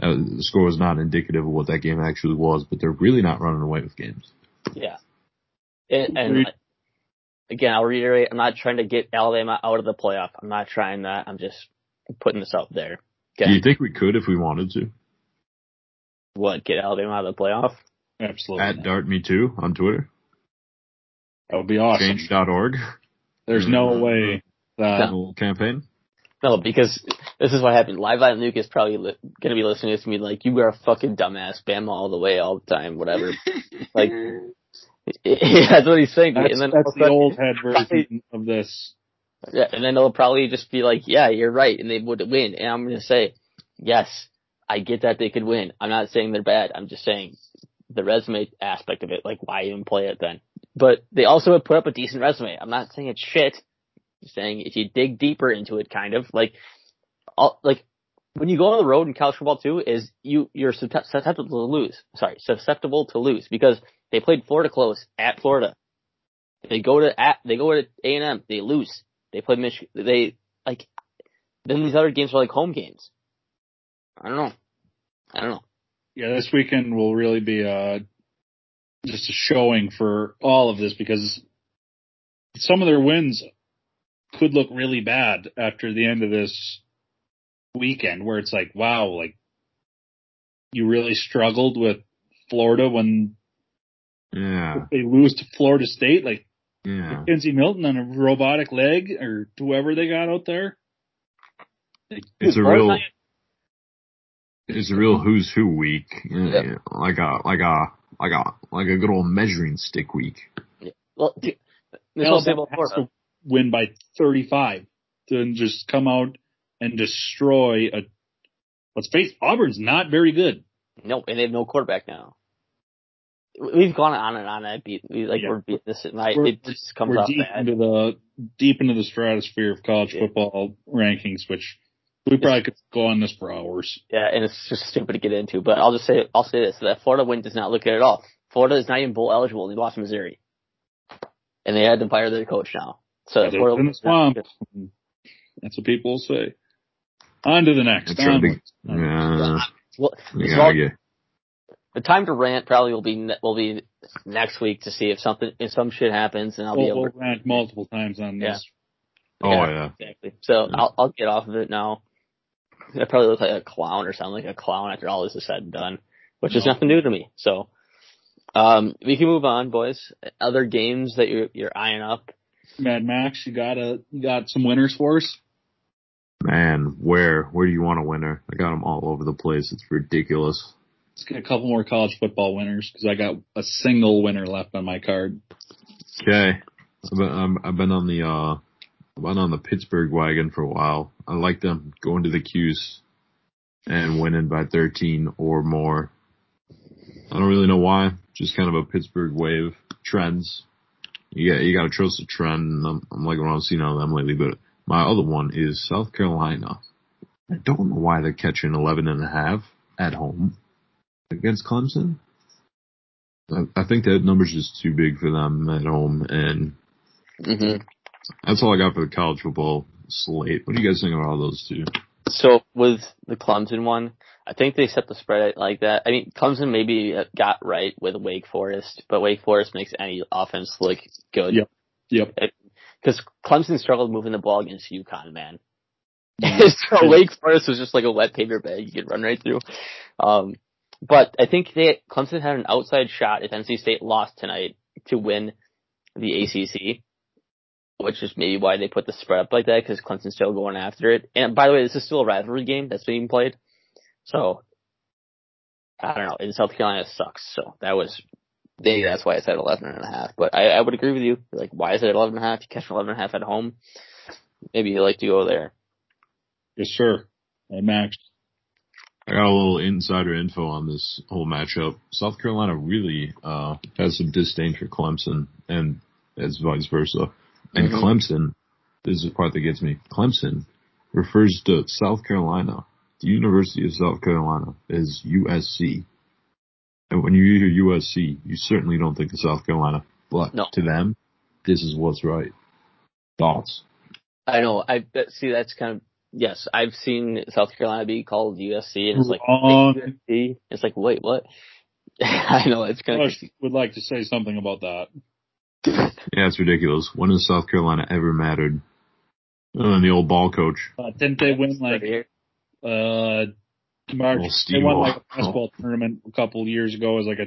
uh, the score was not indicative of what that game actually was, but they're really not running away with games. Yeah, and, and again, I'll reiterate: I'm not trying to get Alabama out of the playoff. I'm not trying that. I'm just putting this out there. Okay. Do you think we could if we wanted to? What, get Alabama out of the playoff? Absolutely. At Dart Me Too on Twitter. That would be awesome. Change.org. There's no way Uh, that no. campaign. No, because this is what happened. Live Live Luke is probably li- gonna be listening to me like, you are a fucking dumbass, Bama all the way, all the time, whatever. like, that's what he's saying. That's, and then that's the old head version of this. Yeah, and then they'll probably just be like, yeah, you're right, and they would win. And I'm going to say, yes, I get that they could win. I'm not saying they're bad. I'm just saying the resume aspect of it, like why even play it then? But they also have put up a decent resume. I'm not saying it's shit. Saying if you dig deeper into it, kind of like, all, like when you go on the road in college football too, is you you're susceptible to lose. Sorry, susceptible to lose because they played Florida close at Florida. They go to at they go to A and M, they lose. They play Michigan. They like then these other games are like home games. I don't know. I don't know. Yeah, this weekend will really be uh just a showing for all of this because some of their wins could look really bad after the end of this weekend where it's like, wow, like you really struggled with Florida when yeah. they lose to Florida State. Like yeah. Kenzie Milton on a robotic leg or whoever they got out there. It's a real, it's a real who's who week. Yeah. Like a, like a, like a, like a good old measuring stick week. Yeah. Well, dude, Alabama has to win by 35 to just come out and destroy a, let's face Auburn's not very good. No, and they have no quarterback now we've gone on and on. I beat we like yeah. we're beating this at night. We're, it just comes we're deep bad. into the deep into the stratosphere of college yeah. football rankings, which we probably could go on this for hours. Yeah, and it's just stupid to get into. But I'll just say I'll say this: that Florida win does not look good at all. Florida is not even bowl eligible. They lost Missouri, and they had to fire their coach now. So yeah, in the swamp. That's what people will say. On to the next. To, yeah. Well, yeah, the time to rant probably will be will be next week to see if something if some shit happens, and I'll we'll, be able we'll to rant multiple times on this. Yeah. Oh yeah, exactly. So yeah. I'll I'll get off of it now. I probably look like a clown or sound like a clown after all this is said and done, which no. is nothing new to me. So, um, we can move on, boys. Other games that you're you're eyeing up. Mad Max, you got a you got some winners for us. Man, where where do you want a winner? I got them all over the place. It's ridiculous. Let's get a couple more college football winners because I got a single winner left on my card. Okay, I've been, I've been on the uh, I've been on the Pittsburgh wagon for a while. I like them going to the 'Cuse and winning by 13 or more. I don't really know why. Just kind of a Pittsburgh wave trends. You got you got to trust the trend. And I'm, I'm liking what I've seen out of them lately. But my other one is South Carolina. I don't know why they're catching 11 and a half at home against Clemson. I, I think that number's just too big for them at home, and mm-hmm. that's all I got for the college football slate. What do you guys think about all those two? So with the Clemson one, I think they set the spread like that. I mean, Clemson maybe got right with Wake Forest, but Wake Forest makes any offense look good. Yep. Yep. Because Clemson struggled moving the ball against UConn, man. so Wake Forest was just like a wet paper bag you could run right through. Um, but I think they Clemson had an outside shot if NC State lost tonight to win the ACC, which is maybe why they put the spread up like that because Clemson's still going after it. And by the way, this is still a rivalry game that's being played, so I don't know. In South Carolina sucks, so that was maybe that's why it's at eleven and a half. But I, I would agree with you. Like, why is it at eleven and a half? You catch eleven and a half at home. Maybe you like to go there. Yes, sir. Hey, Max. I got a little insider info on this whole matchup. South Carolina really uh, has some disdain for Clemson, and as vice versa. And mm-hmm. Clemson, this is the part that gets me. Clemson refers to South Carolina, the University of South Carolina, is USC. And when you hear USC, you certainly don't think of South Carolina. But no. to them, this is what's right. Thoughts? I know. I see. That's kind of Yes, I've seen South Carolina be called USC, and it's like USC. It's like, wait, what? I know it's kind of. Would like to say something about that. yeah, it's ridiculous. When has South Carolina ever mattered? Other than the old ball coach. Uh, didn't they win like uh March? They won like a basketball oh. tournament a couple years ago as like a.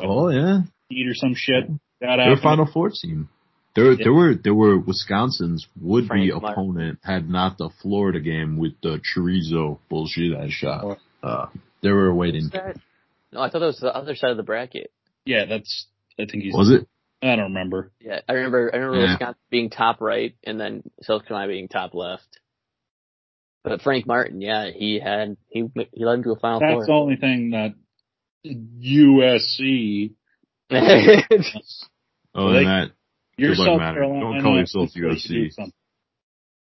Oh yeah. Eat or some shit. That They're Final Four team. There, yeah. there were there were Wisconsin's would be opponent had not the Florida game with the Chiozza bullshit I shot. Uh, they were waiting. No, I thought that was the other side of the bracket. Yeah, that's. I think he's. Was it? I don't remember. Yeah, I remember. I remember yeah. Wisconsin being top right, and then South Carolina being top left. But Frank Martin, yeah, he had he he led him to a final That's four. That's the only thing that USC. oh, they, that you're South matter. Carolina. Don't call yourself USC.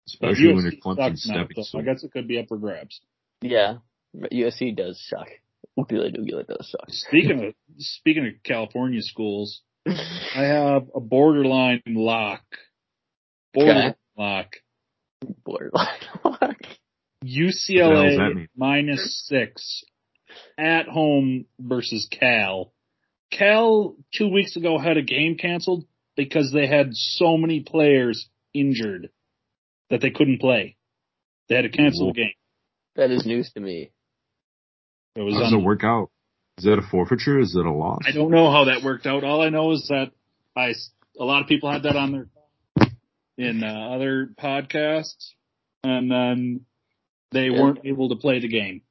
Especially USC when you're Clemson stepping. So I guess it could be up for grabs. Yeah, but USC does suck. Really do does suck. Speaking of speaking of California schools, I have a borderline lock. Borderline okay. lock. Borderline lock. UCLA minus six at home versus Cal. Cal two weeks ago had a game canceled because they had so many players injured that they couldn't play. They had to cancel the game. That is news to me. It was how does it work out? Is that a forfeiture? Is it a loss? I don't know how that worked out. All I know is that I a lot of people had that on their in uh, other podcasts, and then they yeah. weren't able to play the game.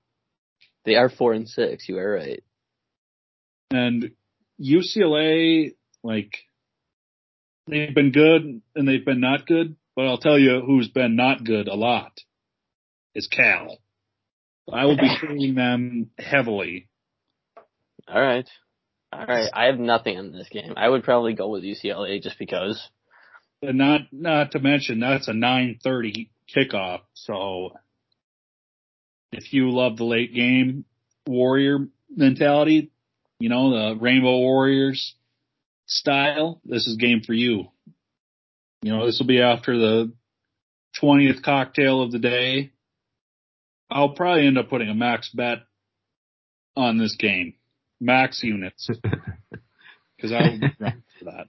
They are four and six. You are right. And UCLA, like They've been good and they've been not good, but I'll tell you who's been not good a lot is Cal. I will be seeing them heavily. All right. All right. I have nothing on this game. I would probably go with UCLA just because. And not not to mention that's a 9:30 kickoff. So if you love the late game warrior mentality, you know the Rainbow Warriors, style, this is game for you. You know, this will be after the 20th cocktail of the day. I'll probably end up putting a max bet on this game. Max units. Cause I will be drunk for that.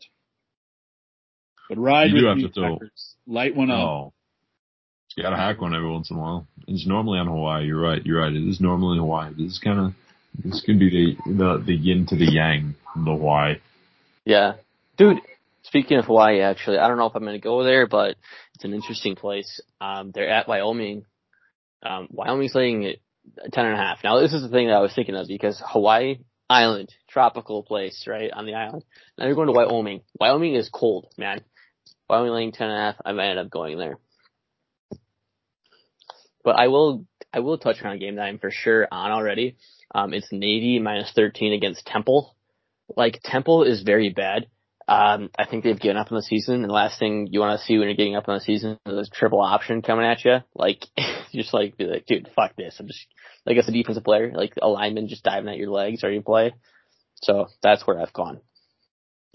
But ride you with me, throw, light one up. Oh. You gotta hack one every once in a while. It's normally on Hawaii. You're right. You're right. It is normally Hawaii. This is kind of, this could be the, the, the yin to the yang, the Hawaii. Yeah. Dude, speaking of Hawaii, actually, I don't know if I'm to go there, but it's an interesting place. Um, they're at Wyoming. Um, Wyoming's laying ten and a half. Now this is the thing that I was thinking of because Hawaii island, tropical place, right on the island. Now you're going to Wyoming. Wyoming is cold, man. Wyoming laying ten and a half. I might end up going there. But I will, I will touch on a game that I'm for sure on already. Um, it's Navy minus 13 against Temple. Like Temple is very bad. Um, I think they've given up on the season, and the last thing you want to see when you're getting up on the season is a triple option coming at you. Like, just like be like, dude, fuck this. I'm just like as a defensive player, like a lineman just diving at your legs or you play. So that's where I've gone.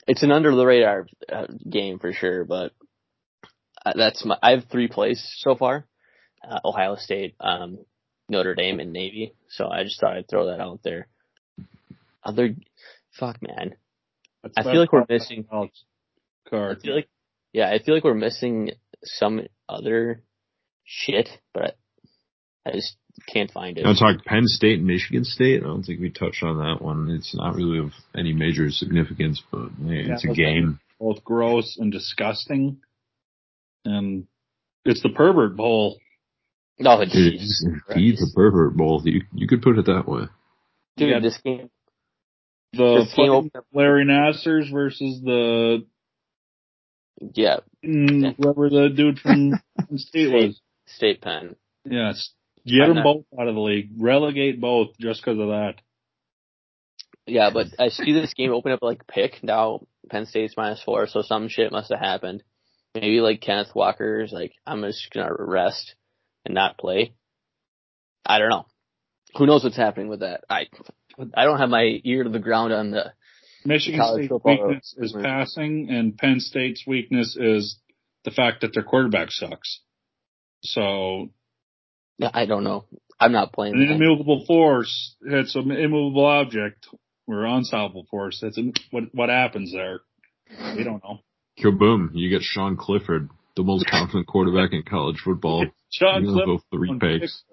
It's an under the radar uh, game for sure, but uh, that's my. I have three plays so far: uh, Ohio State, um, Notre Dame, and Navy. So I just thought I'd throw that out there. Other, fuck man, that's I feel like we're missing card. I feel like, yeah, I feel like we're missing some other shit, but I just can't find it. I talk Penn State and Michigan State. I don't think we touched on that one. It's not really of any major significance, but hey, yeah, it's a game. Both gross and disgusting, and it's the pervert bowl. No, it's feed the pervert bowl. You you could put it that way. Dude, yeah. this game the fucking Larry Nassars versus the yeah mm, whoever the dude from State was. State Penn. Yes, get I'm them not, both out of the league. Relegate both just because of that. Yeah, but I see this game open up like pick now. Penn State's minus four, so some shit must have happened. Maybe like Kenneth Walker's like I'm just gonna rest and not play. I don't know. Who knows what's happening with that? I I don't have my ear to the ground on the Michigan State's weakness is passing, and Penn State's weakness is the fact that their quarterback sucks. So, I don't know. I'm not playing. An immovable force hits an immovable object or unsolvable force. That's what what happens there. We don't know. Kaboom! You get Sean Clifford, the most confident quarterback in college football. Sean Clifford. Three pegs.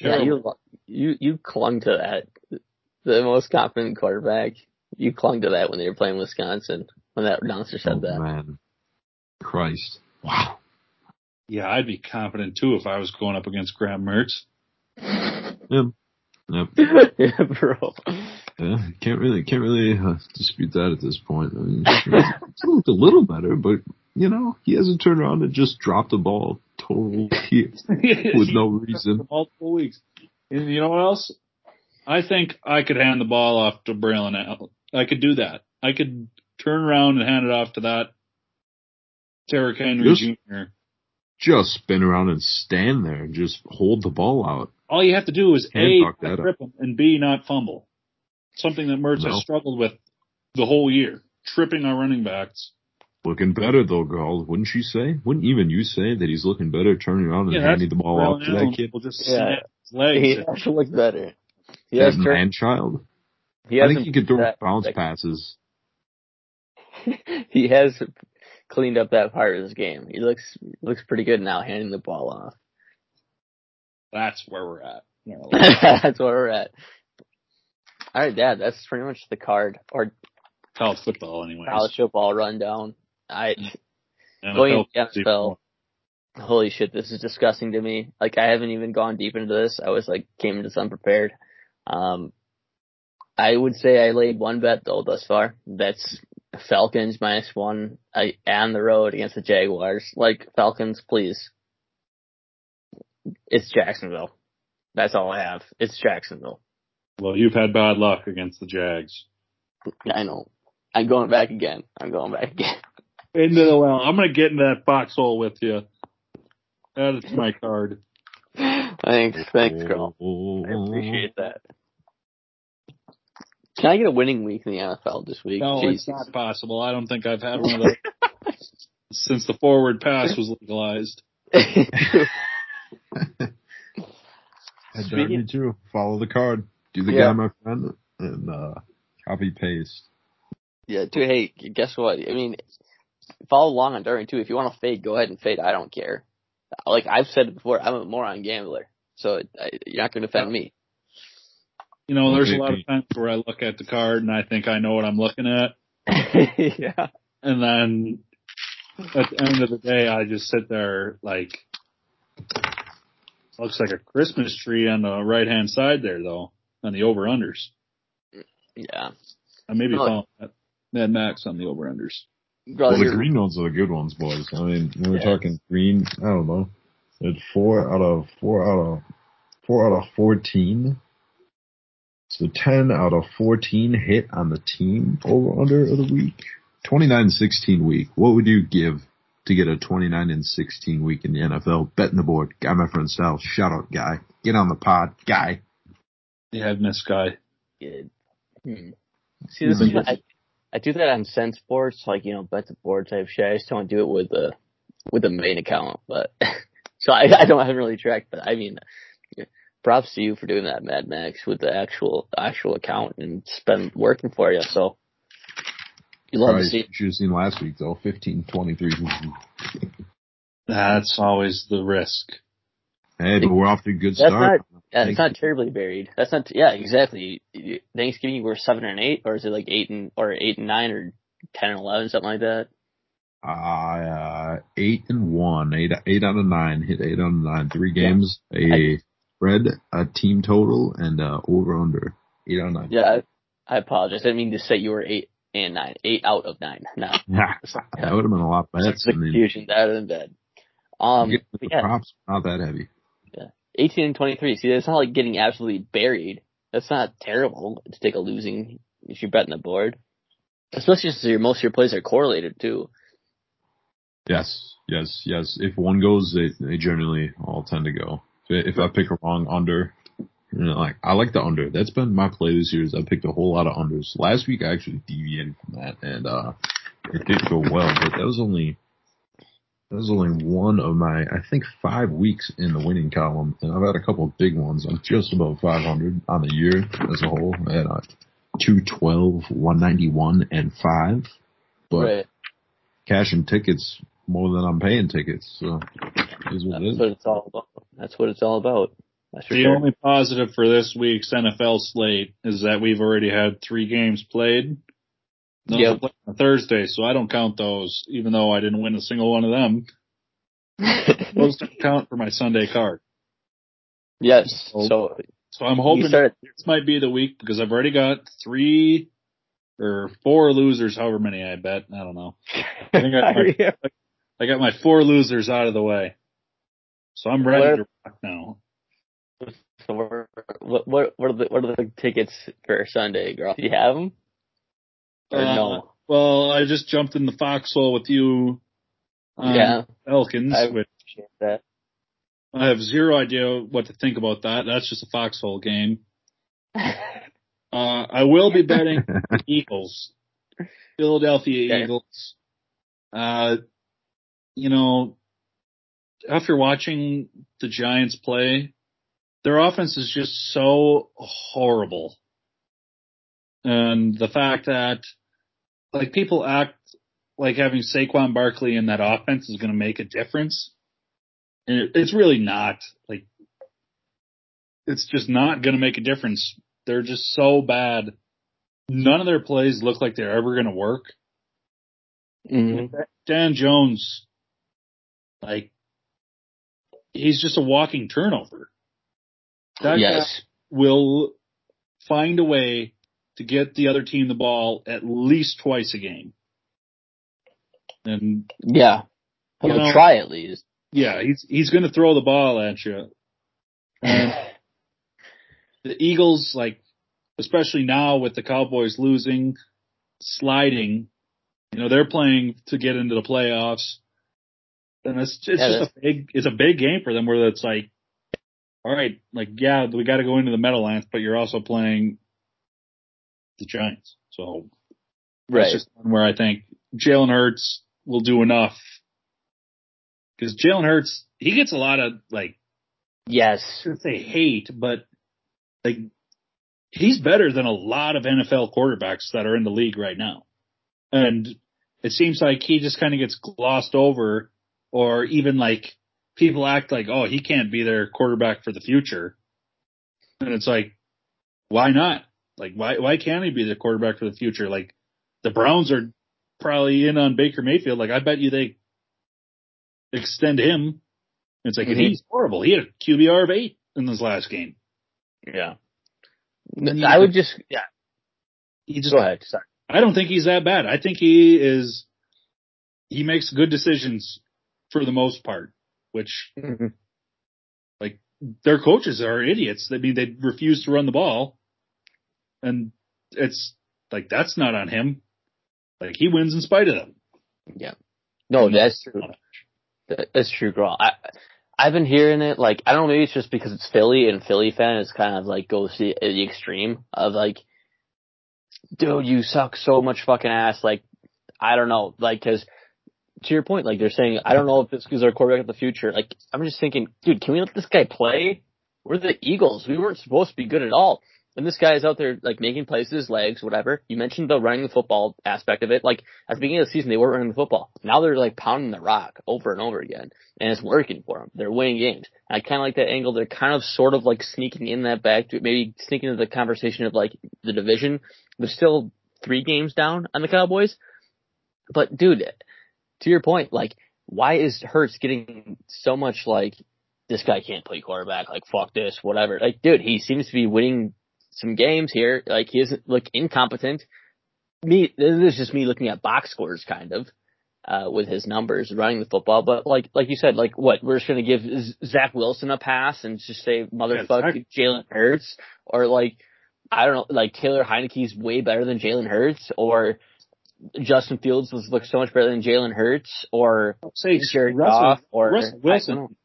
Yeah, you you you clung to that. The most confident quarterback. You clung to that when they were playing Wisconsin. When that announcer said oh, that. Man, Christ! Wow. Yeah, I'd be confident too if I was going up against Graham Mertz. Yep. Yep. yeah, bro. Yeah, can't really can't really uh, dispute that at this point. I mean, it's looked a little better, but you know he hasn't turned around and just dropped the ball totally with no reason. Multiple weeks. And You know what else? I think I could hand the ball off to Braylon Allen. I could do that. I could turn around and hand it off to that Derrick Henry just, Jr. Just spin around and stand there and just hold the ball out. All you have to do is A, trip him, and B, not fumble. Something that Mertz no. has struggled with the whole year. Tripping our running backs Looking better though, girl. Wouldn't you say? Wouldn't even you say that he's looking better, turning around and yeah, handing the ball off to that kid? Just yeah, legs. he actually looks better. He that man child. He I think he could throw bounce that, passes. he has cleaned up that part of his game. He looks looks pretty good now, handing the ball off. That's where we're at. that's where we're at. All right, Dad. That's pretty much the card, or college football, anyway. College football rundown. I going into NFL. Holy shit, this is disgusting to me. Like I haven't even gone deep into this. I was like came into this unprepared. Um, I would say I laid one bet though thus far. That's Falcons minus one I, on the road against the Jaguars. Like Falcons, please. It's Jacksonville. That's all I have. It's Jacksonville. Well, you've had bad luck against the Jags. I know. I'm going back again. I'm going back again into the well. I'm gonna get in that foxhole with you. That is my card. Thanks, thanks, girl. I appreciate that. Can I get a winning week in the NFL this week? No, Jesus. it's not possible. I don't think I've had one of those since the forward pass was legalized. Speaking, too. Follow the card. Do the yeah. guy, my friend, and uh, copy paste. Yeah, dude. Hey, guess what? I mean, follow along on during too. If you want to fade, go ahead and fade. I don't care. Like I've said before, I'm a moron gambler, so I, you're not going to offend me. You know, there's a lot of times where I look at the card and I think I know what I'm looking at. yeah. And then at the end of the day, I just sit there like, Looks like a Christmas tree on the right hand side there though, on the over unders. Yeah. I maybe oh. following that Mad Max on the over unders. Well, the green ones are the good ones, boys. I mean, when we're yeah. talking green, I don't know. It's four out of four out of four out of fourteen. So ten out of fourteen hit on the team over under of the week. 29-16 week. What would you give to get a 29 and 16 week in the NFL? Betting the board. Guy, my friend Style. Shout out, guy. Get on the pod, guy. Yeah, I've missed guy. Good. Hmm. See, this is I, I do that on Sense Sports, like you know, bet the board type shit. I just don't do it with the with the main account, but so I, I don't I haven't really tracked. But I mean, props to you for doing that, Mad Max, with the actual actual account and spend working for you. So you love to see. You seen last week though, fifteen twenty three. That's always the risk. Hey, but we're off to a good start. Not, yeah, it's not terribly buried. That's not. Yeah, exactly. Thanksgiving you were seven and eight, or is it like eight and or eight and nine, or ten and eleven, something like that? Uh, eight and one, eight eight out of nine, hit eight out of nine, three games, yeah. a spread, a team total, and uh, over under eight out of nine. Yeah, I, I apologize. I didn't mean to say you were eight and nine, eight out of nine. No, yeah, that would have been a lot better. Confusion, have been bad. Um, the yeah. props not that heavy. Yeah, eighteen and twenty three. See, it's not like getting absolutely buried. That's not terrible to take a losing if you're betting the board, especially since your most of your plays are correlated too. Yes, yes, yes. If one goes, they they generally all tend to go. If, if I pick a wrong under, you know, like I like the under. That's been my play this year. Is I picked a whole lot of unders. Last week I actually deviated from that, and uh it did go well. But that was only that was only one of my I think five weeks in the winning column, and I've had a couple of big ones. I'm just above 500 on the year as a whole. I had uh, a 212, 191, and five. But right. cash and tickets more than I'm paying tickets. So is what That's what it's all about. That's what it's all about. the sure. only positive for this week's NFL slate is that we've already had three games played. Those yep. on Thursday, so I don't count those, even though I didn't win a single one of them. those don't count for my Sunday card. Yes. So, so, so I'm hoping started- this might be the week because I've already got three or four losers, however many I bet. I don't know. I think I, I got my four losers out of the way. So I'm ready what, to rock now. So what what what are the what are the tickets for Sunday, girl? Do you have them? Or uh, no? Well, I just jumped in the foxhole with you. yeah, Elkins. I which that. I have zero idea what to think about that. That's just a foxhole game. uh, I will be betting the Eagles, Philadelphia okay. Eagles. Uh, you know, after watching the Giants play, their offense is just so horrible. And the fact that like people act like having Saquon Barkley in that offense is going to make a difference. And it, it's really not like, it's just not going to make a difference. They're just so bad. None of their plays look like they're ever going to work. Mm-hmm. Dan Jones like, he's just a walking turnover. That yes. will find a way to get the other team the ball at least twice a game. And yeah, he'll know, try at least. Yeah, he's he's going to throw the ball at you. And the Eagles, like, especially now with the Cowboys losing, sliding, you know, they're playing to get into the playoffs. And it's, it's yeah, just a big, it's a big game for them where it's like, all right, like, yeah, we got to go into the Meadowlands, but you're also playing the Giants. So right. that's just one where I think Jalen Hurts will do enough because Jalen Hurts, he gets a lot of like, yes, say hate, but like he's better than a lot of NFL quarterbacks that are in the league right now. And it seems like he just kind of gets glossed over or even like people act like, oh, he can't be their quarterback for the future. And it's like, why not? Like, why, why can't he be the quarterback for the future? Like, the Browns are probably in on Baker Mayfield. Like, I bet you they extend him It's like mm-hmm. he's horrible. He had a QBR of eight in this last game. Yeah. I would just yeah. He just go ahead. Sorry. I don't think he's that bad. I think he is. He makes good decisions for the most part, which mm-hmm. like their coaches are idiots. I mean, they refuse to run the ball, and it's like that's not on him. Like he wins in spite of them. Yeah. No, that's true. That's true, girl. I I've been hearing it like I don't know maybe it's just because it's Philly and Philly fan is kind of like goes to the extreme of like, dude, you suck so much fucking ass. Like I don't know, like because to your point, like they're saying I don't know if this is our quarterback of the future. Like I'm just thinking, dude, can we let this guy play? We're the Eagles. We weren't supposed to be good at all. And this guy is out there like making plays with his legs, whatever. You mentioned the running the football aspect of it. Like at the beginning of the season, they weren't running the football. Now they're like pounding the rock over and over again, and it's working for them. They're winning games. And I kind of like that angle. They're kind of sort of like sneaking in that back to maybe sneaking into the conversation of like the division. They're still three games down on the Cowboys, but dude, to your point, like why is Hurts getting so much like this guy can't play quarterback, like fuck this, whatever. Like, dude, he seems to be winning some games here. Like he doesn't look incompetent. Me, this is just me looking at box scores kind of, uh, with his numbers running the football. But like, like you said, like what, we're just going to give Zach Wilson a pass and just say motherfucker Jalen Hurts or like, I don't know, like Taylor Heinicke's way better than Jalen Hurts or Justin Fields was looks so much better than Jalen Hurts or say Jared Russell, Goff or Russell Wilson.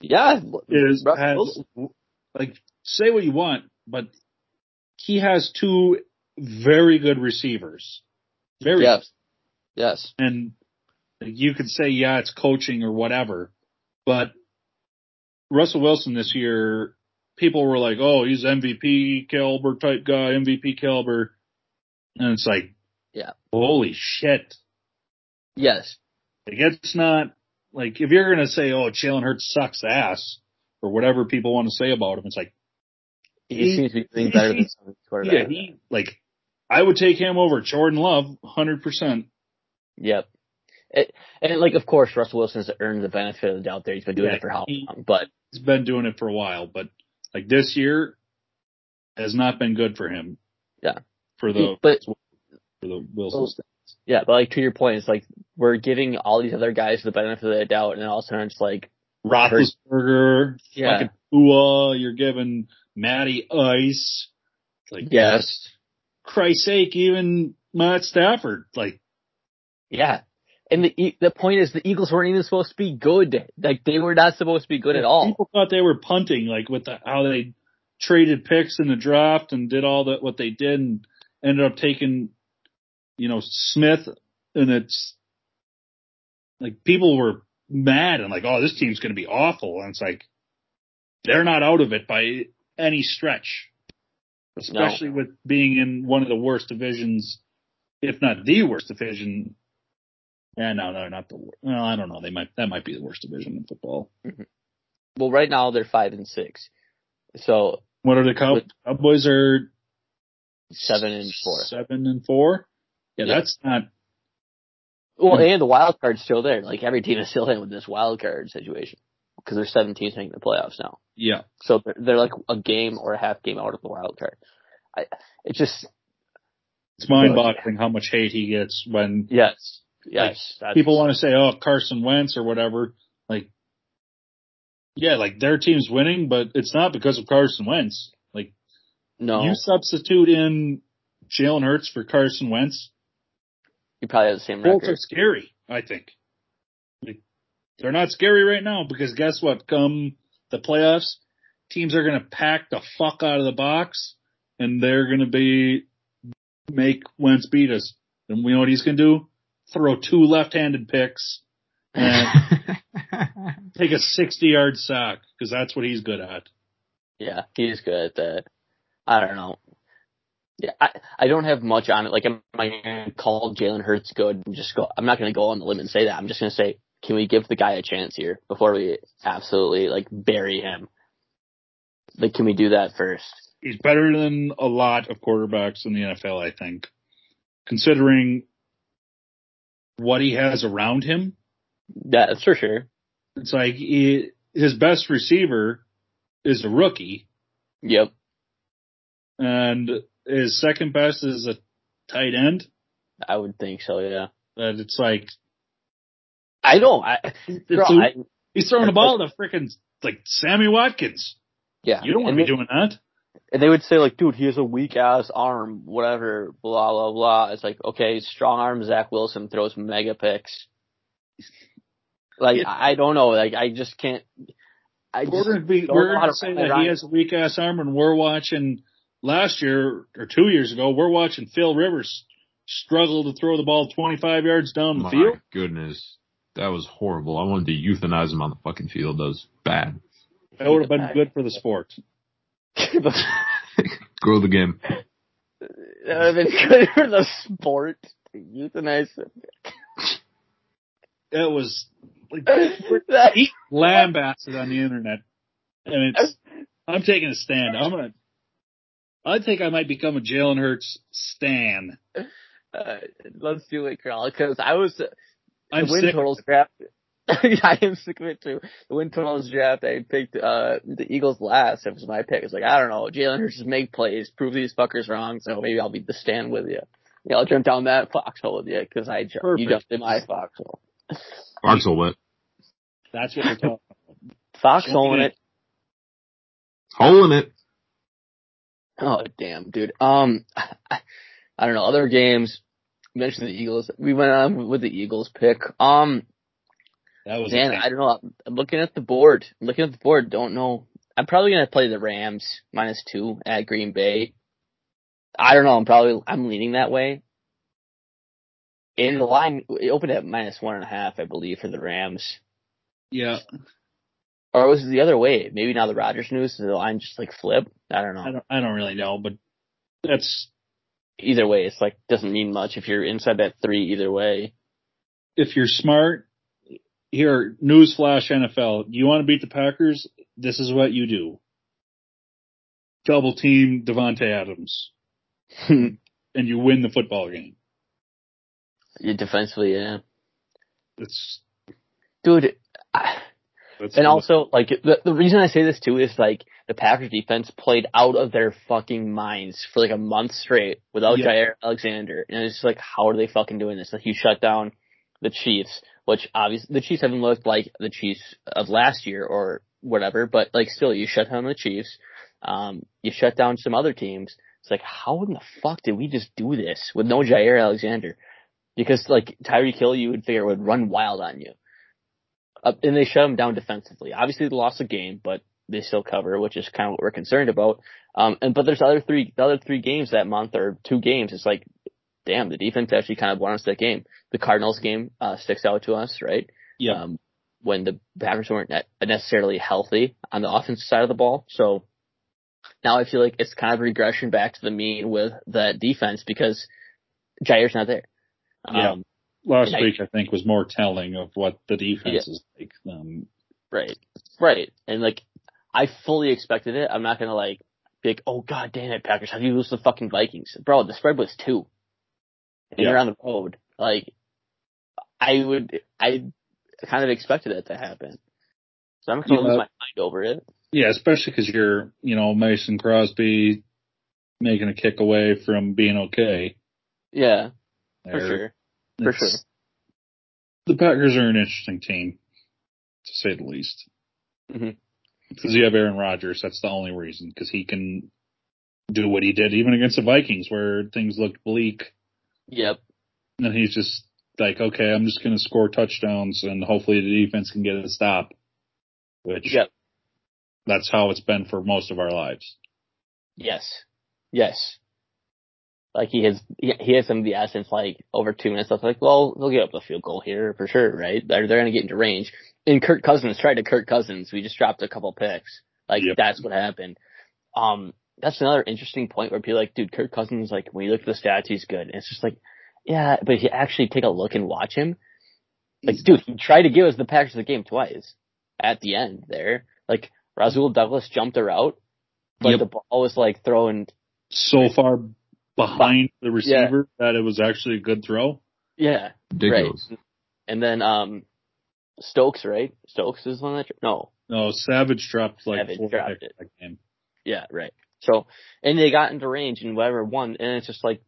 Yeah, is has, like say what you want, but he has two very good receivers. Very yes. Yes. And you could say, yeah, it's coaching or whatever, but Russell Wilson this year, people were like, oh, he's MVP caliber type guy, MVP caliber. And it's like, yeah, holy shit. Yes. Like it's not like if you're gonna say, oh, Jalen Hurts sucks ass or whatever people want to say about him, it's like he, he seems to be doing better than some quarterbacks. Yeah, he like I would take him over Jordan Love, hundred percent. Yep. It, and like, of course, Russell Wilson has earned the benefit of the doubt there. He's been doing yeah, it for how he, long? But he's been doing it for a while. But like this year has not been good for him. Yeah. For the but for the Wilson. Oh. yeah, but like to your point, it's like we're giving all these other guys the benefit of the doubt, and all of a sudden it's like Roethlisberger, yeah. fucking Tua, you're giving Matty Ice. Like, yes. Christ's sake, even Matt Stafford. Like, yeah. And the the point is, the Eagles weren't even supposed to be good. Like, they were not supposed to be good at all. People thought they were punting, like with the, how they traded picks in the draft and did all that what they did, and ended up taking, you know, Smith. And it's like people were mad and like, oh, this team's going to be awful. And it's like they're not out of it by any stretch, especially no. with being in one of the worst divisions, if not the worst division. Yeah, no, no, not the worst. Well, I don't know. They might that might be the worst division in football. Mm-hmm. Well, right now they're five and six. So what are the Cow- Cowboys? Are seven and four. Seven and four. Yeah, yeah. that's not. Well, and the wild card's still there. Like every team is still in with this wild card situation because there's seven teams making the playoffs now. Yeah. So they're, they're like a game or a half game out of the wild card. I, it just. It's mind boggling how much hate he gets when. Yes. Yes. Like, people want to say, oh, Carson Wentz or whatever. Like, yeah, like their team's winning, but it's not because of Carson Wentz. Like, no. You substitute in Jalen Hurts for Carson Wentz. You probably have the same record. Colts are scary, I think. Like, they're not scary right now because guess what? Come the playoffs, teams are going to pack the fuck out of the box and they're going to be make Wentz beat us. And we know what he's going to do? Throw two left-handed picks and take a 60 yard sack because that's what he's good at. Yeah, he's good at that. I don't know. Yeah, I, I don't have much on it. Like, am I going to call Jalen Hurts good and just go, I'm not going to go on the limb and say that. I'm just going to say can we give the guy a chance here before we absolutely like bury him? Like, can we do that first? He's better than a lot of quarterbacks in the NFL, I think, considering what he has around him. That's for sure. It's like he, his best receiver is a rookie. Yep. And his second best is a tight end. I would think so, yeah. But it's like I know. I, bro, a, I he's throwing the ball to freaking like Sammy Watkins. Yeah. You don't want to be doing that. And they would say like, dude, he has a weak ass arm, whatever, blah blah blah. It's like, okay, strong arm Zach Wilson throws mega picks. Like yeah. I don't know, like I just can't. I we're gonna be we're gonna say that he has a weak ass arm, and we're watching last year or two years ago, we're watching Phil Rivers struggle to throw the ball 25 yards down the My field. Goodness, that was horrible. I wanted to euthanize him on the fucking field. That was bad. That would have been good for the sport. Grow the game. That would have been good for the sport. to Euthanize him. It was like he lambasted on the internet, and it's. I'm taking a stand. I'm gonna. I think I might become a Jalen Hurts stan. Uh, let's do it, Carl, because I was. I'm the win sick. totals draft. I am sick of it too. The win totals draft, I picked uh the Eagles last. It was my pick. It's like I don't know. Jalen Hurts just make plays, prove these fuckers wrong. So maybe I'll be the stand with you. Yeah, I'll jump down that foxhole with you because I ju- you jumped in my foxhole. Foxhole what? That's what we're talking about. Foxhole in it. Hole in it. Oh damn, dude. Um, I, I don't know. Other games. Mentioned the Eagles. We went on with the Eagles pick. Um, that was man. I don't know. I'm looking at the board. I'm looking at the board. Don't know. I'm probably gonna play the Rams minus two at Green Bay. I don't know. I'm probably I'm leaning that way. In the line, it opened at minus one and a half, I believe, for the Rams. Yeah. Or was it the other way? Maybe now the Rodgers news, the line just like flip. I don't know. I don't. I don't really know, but that's either way. It's like doesn't mean much if you're inside that three. Either way, if you're smart, here newsflash NFL. You want to beat the Packers? This is what you do. Double team Davante Adams, and you win the football game. Yeah, defensively, yeah. It's dude. I, and also, like, the, the reason I say this too is like the Packers defense played out of their fucking minds for like a month straight without yeah. Jaire Alexander, and it's just like, how are they fucking doing this? Like, you shut down the Chiefs, which obviously the Chiefs haven't looked like the Chiefs of last year or whatever, but like still, you shut down the Chiefs. Um, you shut down some other teams. It's like, how in the fuck did we just do this with no Jaire Alexander? Because like Tyreek Hill, you would figure would run wild on you. Uh, and they shut them down defensively. Obviously, they lost a game, but they still cover, which is kind of what we're concerned about. Um, and but there's other three, the other three games that month or two games. It's like, damn, the defense actually kind of won us that game. The Cardinals game uh, sticks out to us, right? Yeah. Um, when the Packers weren't necessarily healthy on the offensive side of the ball, so now I feel like it's kind of regression back to the mean with that defense because Jaire's not there. Yeah. Last week I, think was more telling of what the defense yeah. is like. Um, right, right, and like I fully expected it. I'm not gonna like be like, oh god damn it, Packers, how do you lose the fucking Vikings, bro? The spread was two, and yeah. you're on the road. Like I would, I kind of expected that to happen, so I'm gonna lose my mind over it. Yeah, especially because you're, you know, Mason Crosby making a kick away from being okay. Yeah, for sure. For sure. The Packers are an interesting team, to say the least. Mm-hmm. Because you have Aaron Rodgers, that's the only reason. Because he can do what he did, even against the Vikings, where things looked bleak. Yep. And he's just like, okay, I'm just going to score touchdowns, and hopefully the defense can get a stop. Which, yep. that's how it's been for most of our lives. Yes. Yes. Like he has, he has some of the essence like over two minutes left. Like, well, they'll get up the field goal here for sure, right? They're they're gonna get into range. And Kirk Cousins tried to Kirk Cousins. We just dropped a couple picks. Like yep. that's what happened. Um, that's another interesting point where people like, dude, Kirk Cousins, like when you look at the stats, he's good. And it's just like, yeah, but if you actually take a look and watch him, like, dude, he tried to give us the Packers the game twice at the end there. Like Rasul Douglas jumped a route, but yep. the ball was like thrown so far behind the receiver yeah. that it was actually a good throw. Yeah. Ridiculous. Right. And then um Stokes, right? Stokes is one that no. No, Savage dropped like Savage four dropped it. game. Yeah, right. So and they got into range and whatever won, and it's just like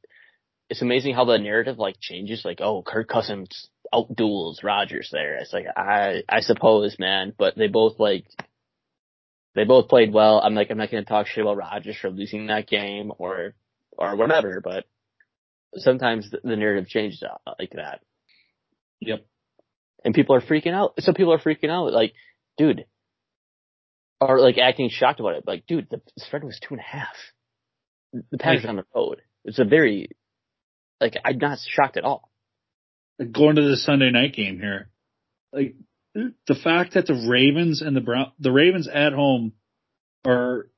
it's amazing how the narrative like changes. Like, oh, Kirk Cousins out duels Rodgers there. It's like I I suppose, man, but they both like they both played well. I'm like I'm not gonna talk shit about Rodgers for losing that game or or whatever, but sometimes the, narrative changes uh, like that. Yep. And people are freaking out. Some people are freaking out. Like, dude, or like acting shocked about it. Like, dude, the spread was two and a half. The Packers on the road. It's a very, like, I'm not shocked at all. Going to the Sunday night game here, like the fact that the Ravens and the Brown, the Ravens at home are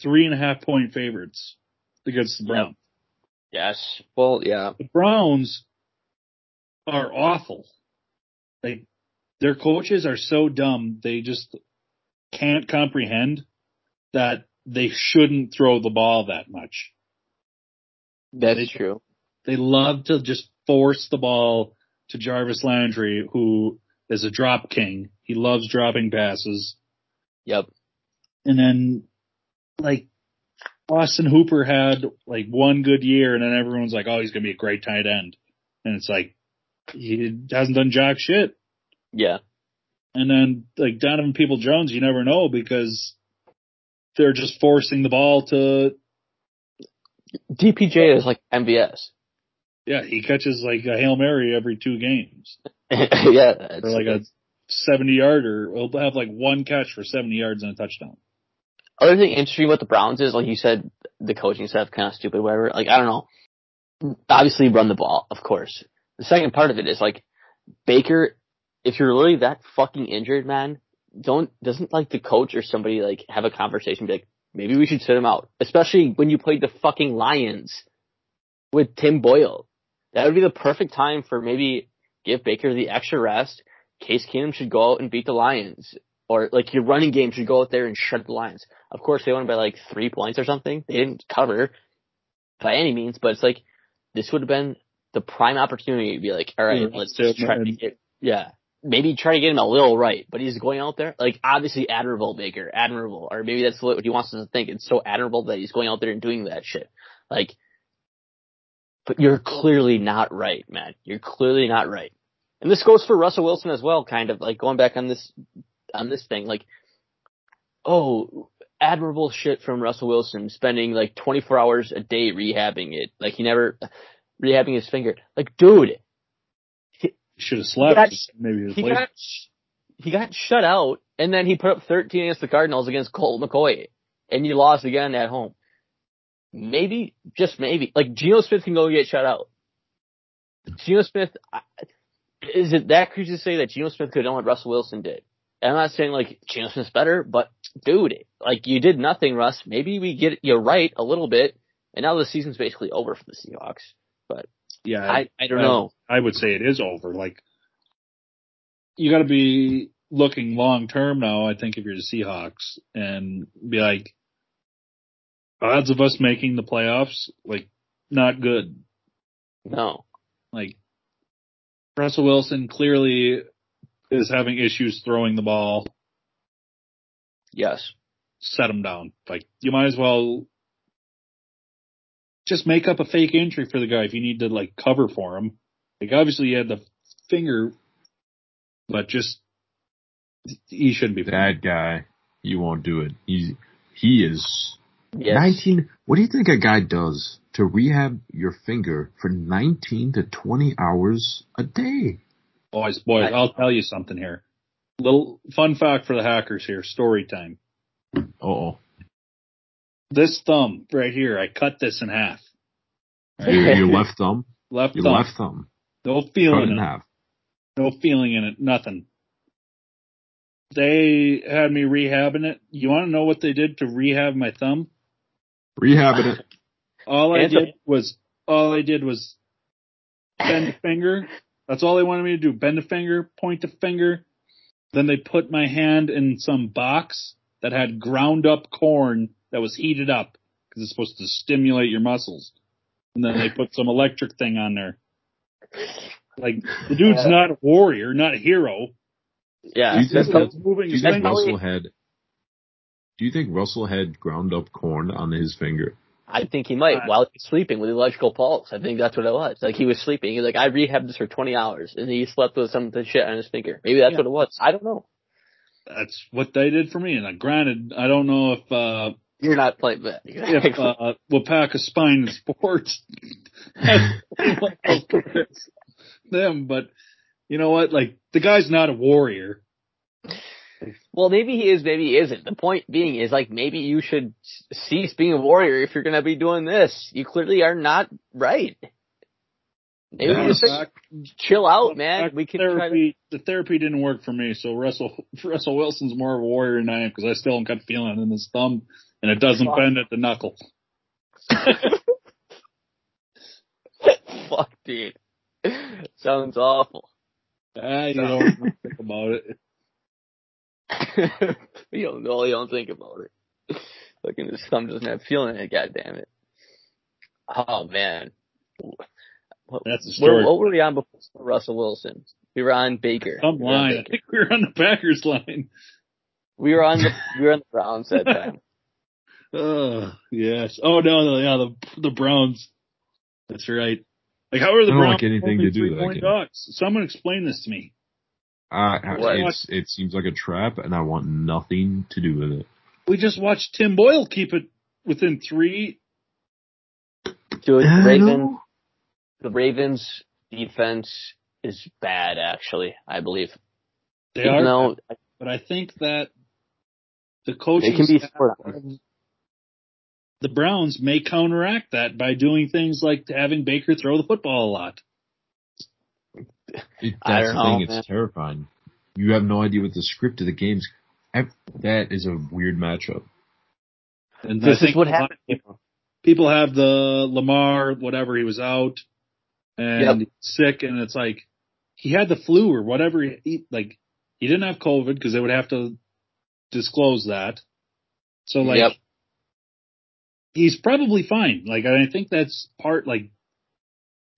three and a half point favorites against the Browns. Yes. Well, yeah. The Browns are awful. Like their coaches are so dumb. They just can't comprehend that they shouldn't throw the ball that much. That's they, true. They love to just force the ball to Jarvis Landry, who is a drop king. He loves dropping passes. Yep. And then, like, Austin Hooper had like one good year, and then everyone's like, "Oh, he's gonna be a great tight end," and it's like he hasn't done jack shit. Yeah. And then like Donovan People Jones, you never know because they're just forcing the ball to. DPJ is like MVS. Yeah, he catches like a hail mary every two games. yeah, or like a seventy yarder. He'll have like one catch for seventy yards and a touchdown. Other thing interesting about the Browns is, like you said, the coaching staff kind of stupid, whatever. Like I don't know. Obviously, run the ball, of course. The second part of it is like Baker if you're really that fucking injured, man, don't doesn't like the coach or somebody like have a conversation be like, maybe we should sit him out. Especially when you played the fucking Lions with Tim Boyle. That would be the perfect time for maybe give Baker the extra rest. Case Keenum should go out and beat the Lions. Or like your running game should go out there and shut the Lions. Of course they won by like three points or something. They didn't cover by any means, but it's like this would have been the prime opportunity to be like, all right, mm-hmm. let's just try to get yeah maybe try to get him a little right, but he's going out there like obviously admirable Baker, admirable, or maybe that's what he wants us to think. It's so admirable that he's going out there and doing that shit. Like, but you're clearly not right, man. You're clearly not right. And this goes for Russell Wilson as well, kind of like going back on this on this thing, like, oh, admirable shit from Russell Wilson, spending like 24 hours a day rehabbing it, like he never rehabbing his finger. Like, dude, he, should have slept. Got, Maybe he, got he got shut out, and then he put up 13 against the Cardinals against Colt McCoy, and you lost again at home. Maybe, just maybe, like Geno Smith can go get shut out. Geno Smith, is it that crazy to say that Geno Smith could have done what Russell Wilson did? I'm not saying like Geno Smith's better, but dude, like you did nothing, Russ. Maybe we get you right a little bit, and now the season's basically over for the Seahawks. But yeah, I, I don't know. I would say it is over. Like, you got to be looking long term now. I think if you're the Seahawks and be like, odds of us making the playoffs, like, not good. No. Like, Russell Wilson clearly is having issues throwing the ball. Yes. Set him down. Like, you might as well just make up a fake injury for the guy if you need to like cover for him. Like obviously he had the finger, but just he shouldn't be. That guy, you won't do it. He's he is yes. nineteen. What do you think a guy does to rehab your finger for nineteen to twenty hours a day? Boys, boys, I'll tell you something here. Little fun fact for the hackers here. Story time. Oh. This thumb right here, I cut this in half. Your, your left thumb? Left your thumb. left thumb. No feeling in, in it. Half. No feeling in it. Nothing. They had me rehabbing it. You want to know what they did to rehab my thumb? Rehabbing it. All I did was all I did was bend a finger. That's all they wanted me to do. Bend a finger, point a finger. Then they put my hand in some box that had ground up corn that was heated up because it's supposed to stimulate your muscles. And then they put some electric thing on there. Like the dude's not a warrior, not a hero. Yeah, do you think, that's moving. Do you think Russell had? Do you think Russell had ground up corn on his finger? I think he might while he's sleeping with electrical pulse. I think that's what it was. Like he was sleeping. He's like, I rehabbed this for 20 hours and he slept with some of the shit on his finger. Maybe that's yeah. what it was. I don't know. That's what they did for me. And granted, I don't know if, uh, you're not playing that. if, uh, Wapaka Spine Sports them, but you know what? Like the guy's not a warrior. Well, maybe he is, maybe he isn't. The point being is like maybe you should cease being a warrior if you're going to be doing this. You clearly are not right. Maybe yeah, just back, chill out, man. We can therapy. To... The therapy didn't work for me, so Russell Russell Wilson's more of a warrior than I am because I still got feeling in his thumb, and it doesn't bend at the knuckle. Fuck, dude. Sounds awful. Ah, you don't think about it. you don't know. You don't think about it. Fucking his thumb doesn't have feeling in it. God damn it. Oh man. What, That's the story. What, what were we on before Russell Wilson? We were on Baker. Some line. I think we were on the Packers line. We were on the we were on the Browns that time. Oh yes. Oh no, no, yeah, the the Browns. That's right. Like how are the Browns like anything to do with that dogs? Someone explain this to me. Uh, it's, it seems like a trap, and I want nothing to do with it. We just watched Tim Boyle keep it within three. Dude, the Ravens, the Ravens defense is bad, actually. I believe they Even are. Though, but I think that the coaching can be the Browns may counteract that by doing things like having Baker throw the football a lot. It, that's the know, thing. Man. It's terrifying. You have no idea what the script of the game's. That is a weird matchup. And this is what happened. People have the Lamar, whatever he was out and yep. sick, and it's like he had the flu or whatever. He, like he didn't have COVID because they would have to disclose that. So like, yep. he's probably fine. Like I think that's part. Like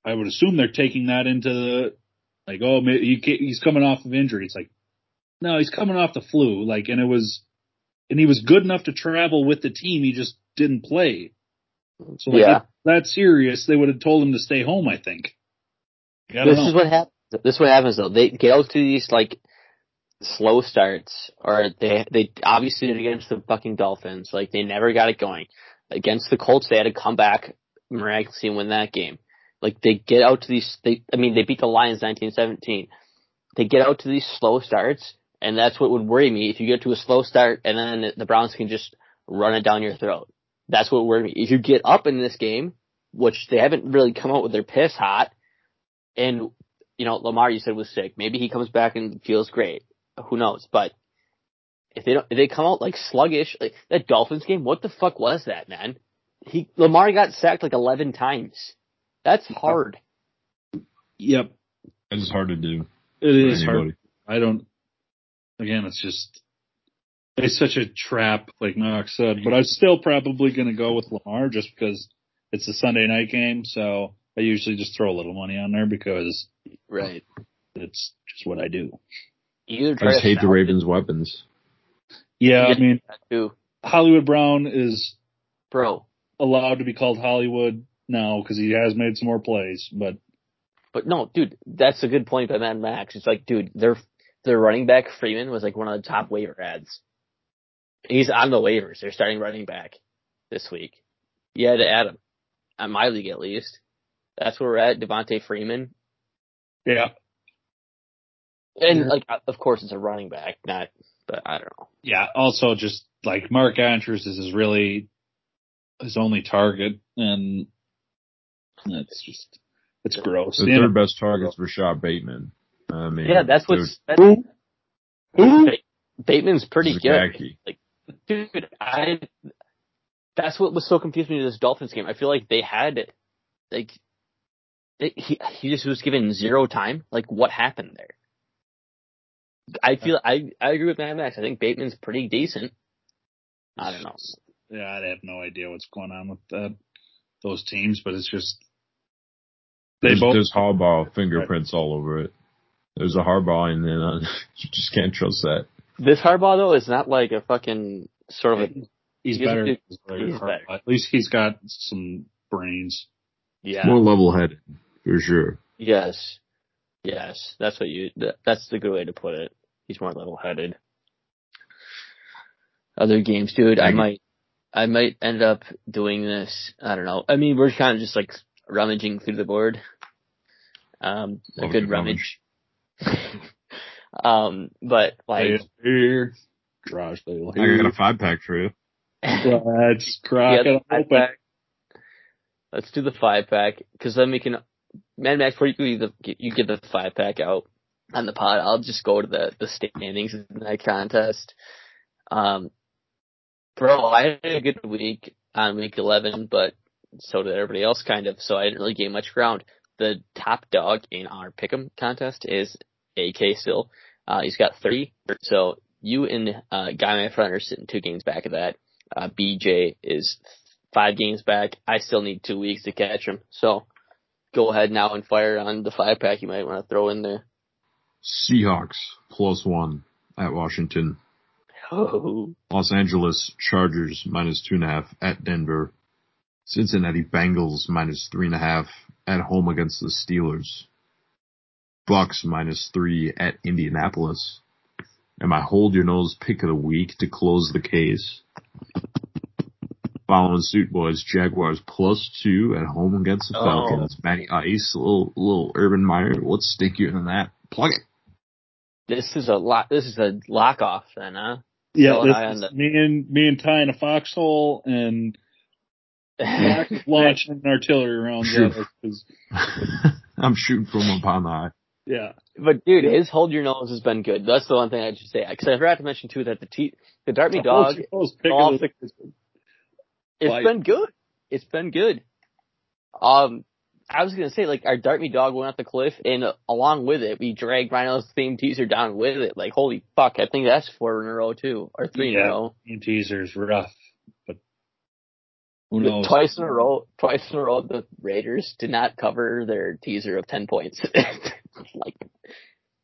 I would assume they're taking that into like, oh, he, he's coming off of injury. It's like, no, he's coming off the flu. Like, and it was, and he was good enough to travel with the team. He just didn't play. So like, yeah. that serious, they would have told him to stay home. I think. I this know. is what happens. This is what happens though. They get out to these like slow starts, or they they obviously did against the fucking Dolphins. Like they never got it going. Against the Colts, they had to come back miraculously and win that game. Like they get out to these, they, I mean, they beat the Lions 1917. They get out to these slow starts, and that's what would worry me. If you get to a slow start and then the Browns can just run it down your throat. That's what worries me. If you get up in this game, which they haven't really come out with their piss hot, and, you know, Lamar, you said was sick. Maybe he comes back and feels great. Who knows? But if they don't, if they come out like sluggish, like that Dolphins game, what the fuck was that, man? He, Lamar got sacked like 11 times. That's hard. Yep. It is hard to do. It is hard. I don't, again, it's just, it's such a trap, like Knox said, but I'm still probably going to go with Lamar just because it's a Sunday night game. So I usually just throw a little money on there because, right. It's just what I do. You I just hate the Ravens' weapons. Yeah, I mean, Hollywood Brown is bro allowed to be called Hollywood now because he has made some more plays, but. But no, dude, that's a good point by Matt Max. It's like, dude, their their running back Freeman was like one of the top waiver ads. He's on the waivers. They're starting running back this week. You had to add him on my league at least. That's where we're at. Devonta Freeman. Yeah. And like, of course, it's a running back, not. But I don't know. Yeah. Also, just like Mark Andrews is his really his only target, and that's just it's gross. The, third best targets for Rashod Bateman. I mean, yeah, that's what's that's, who? Who? Bateman's pretty good. Like, dude, I. That's what was so confusing me to this Dolphins game. I feel like they had, like, they, he he just was given zero time. Like, what happened there? I feel I I agree with Mad Max. I think Bateman's pretty decent. I don't know. Yeah, I have no idea what's going on with that, those teams, but it's just they there's, both there's Harbaugh fingerprints all over it. There's a Harbaugh in there. You just can't trust that. This Harbaugh though is not like a fucking sort of a. He's, better. He's better. At least he's got some brains. Yeah. More level headed, for sure. Yes. Yes. That's what you, that's the good way to put it. He's more level headed. Other games, dude, I, I might, I might end up doing this. I don't know. I mean, we're kind of just like rummaging through the board. Um, a good rummage. um, but like, here, garage sale. I got a five pack for you. Let's crack yeah, it open. Let's do the five pack because then we can. Mad Max, before you the you get the five pack out on the pod, I'll just go to the the standings in that contest. Um, bro, I had a good week on week eleven, but so did everybody else, kind of. So I didn't really gain much ground. The top dog in our pick'em contest is AK still. Uh, he's got three. So you and uh, Guy My Friend are sitting two games back of that. Uh, BJ is five games back. I still need two weeks to catch him. So go ahead now and fire on the five pack you might want to throw in there. Seahawks plus one at Washington. Oh. Los Angeles Chargers minus two and a half at Denver. Cincinnati Bengals minus three and a half at home against the Steelers. Bucks minus three at Indianapolis. And my hold your nose pick of the week to close the case. Following suit boys, Jaguars plus two at home against the oh. Falcons. Oh. Matty Ice, a little, little Urban Meyer. What's stickier than that? Plug it. This is a lot. This is a lock off then, huh? Yeah, this the- me and me and Ty in a foxhole and launching an artillery round. I'm shooting from upon the eye. Yeah. But dude, his hold your nose has been good. That's the one thing I should say. Cause I forgot to mention too that the T, the Dart Me Dog, it's been good. It's been good. Um, I was gonna say like our Dart Me Dog went off the cliff and uh, along with it we dragged Rhino's theme teaser down with it. Like holy fuck, I think that's four in a row too, or three yeah, in a row. Theme teaser's rough, but who knows? Twice in a row, twice in a row the Raiders did not cover their teaser of ten points. like,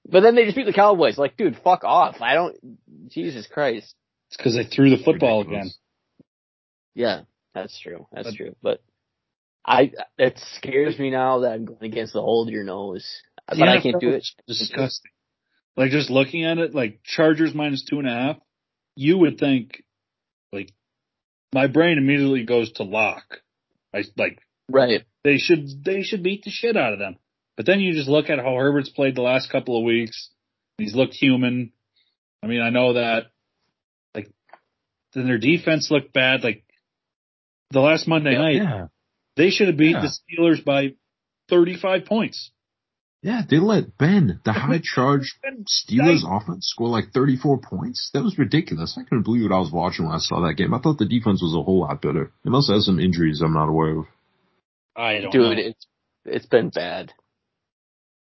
but then they just beat the Cowboys. Like, dude, fuck off. I don't. Jesus Christ. It's because they threw the football again. Yeah, that's true. That's but, true. But I it scares me now that I'm going against the hold your nose. But yeah, I can't do it. Disgusting. Like just looking at it, like Chargers minus two and a half, you would think like my brain immediately goes to lock. I like right. They should they should beat the shit out of them. But then you just look at how Herbert's played the last couple of weeks. He's looked human. I mean, I know that like then their defense looked bad. Like the last Monday yeah, night, yeah. they should have beat yeah. the Steelers by 35 points. Yeah, they let Ben, the high charge Steelers offense, score like 34 points. That was ridiculous. I couldn't believe what I was watching when I saw that game. I thought the defense was a whole lot better. They must have some injuries I'm not aware of. I don't Dude, know. it's it's been bad.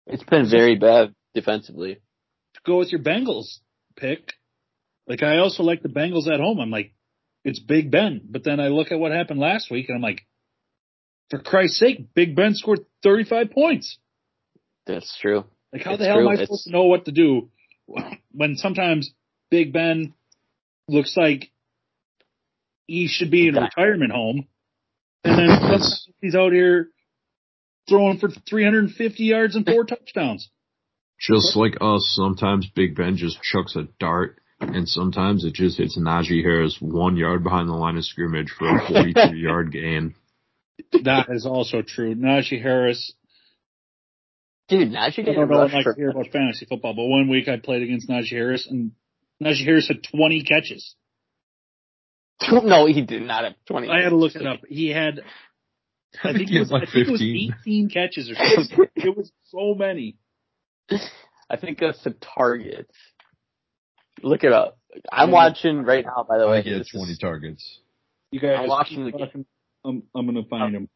It's been very bad defensively. To Go with your Bengals pick. Like I also like the Bengals at home. I'm like, it's Big Ben. But then I look at what happened last week and I'm like, for Christ's sake, Big Ben scored 35 points. That's true. Like how it's the hell true. am I supposed to know what to do when sometimes Big Ben looks like he should be in a retirement home and then he's out here throwing for 350 yards and four touchdowns. Just like us, sometimes Big Ben just chucks a dart and sometimes it just hits Najee Harris one yard behind the line of scrimmage for a 42 yard gain. That is also true. Najee Harris. Dude, Najee didn't I don't know if I hear about fantasy football, but one week I played against Najee Harris and Najee Harris had 20 catches. No, he did not have 20. I had to look it up. He had, I think, it was, like I think it was 18 catches or something. it was so many. I think that's the targets. Look it up. I'm watching right now. By the way, I get 20 is, targets. You guys, I'm watching the game. I'm, I'm gonna find oh. him.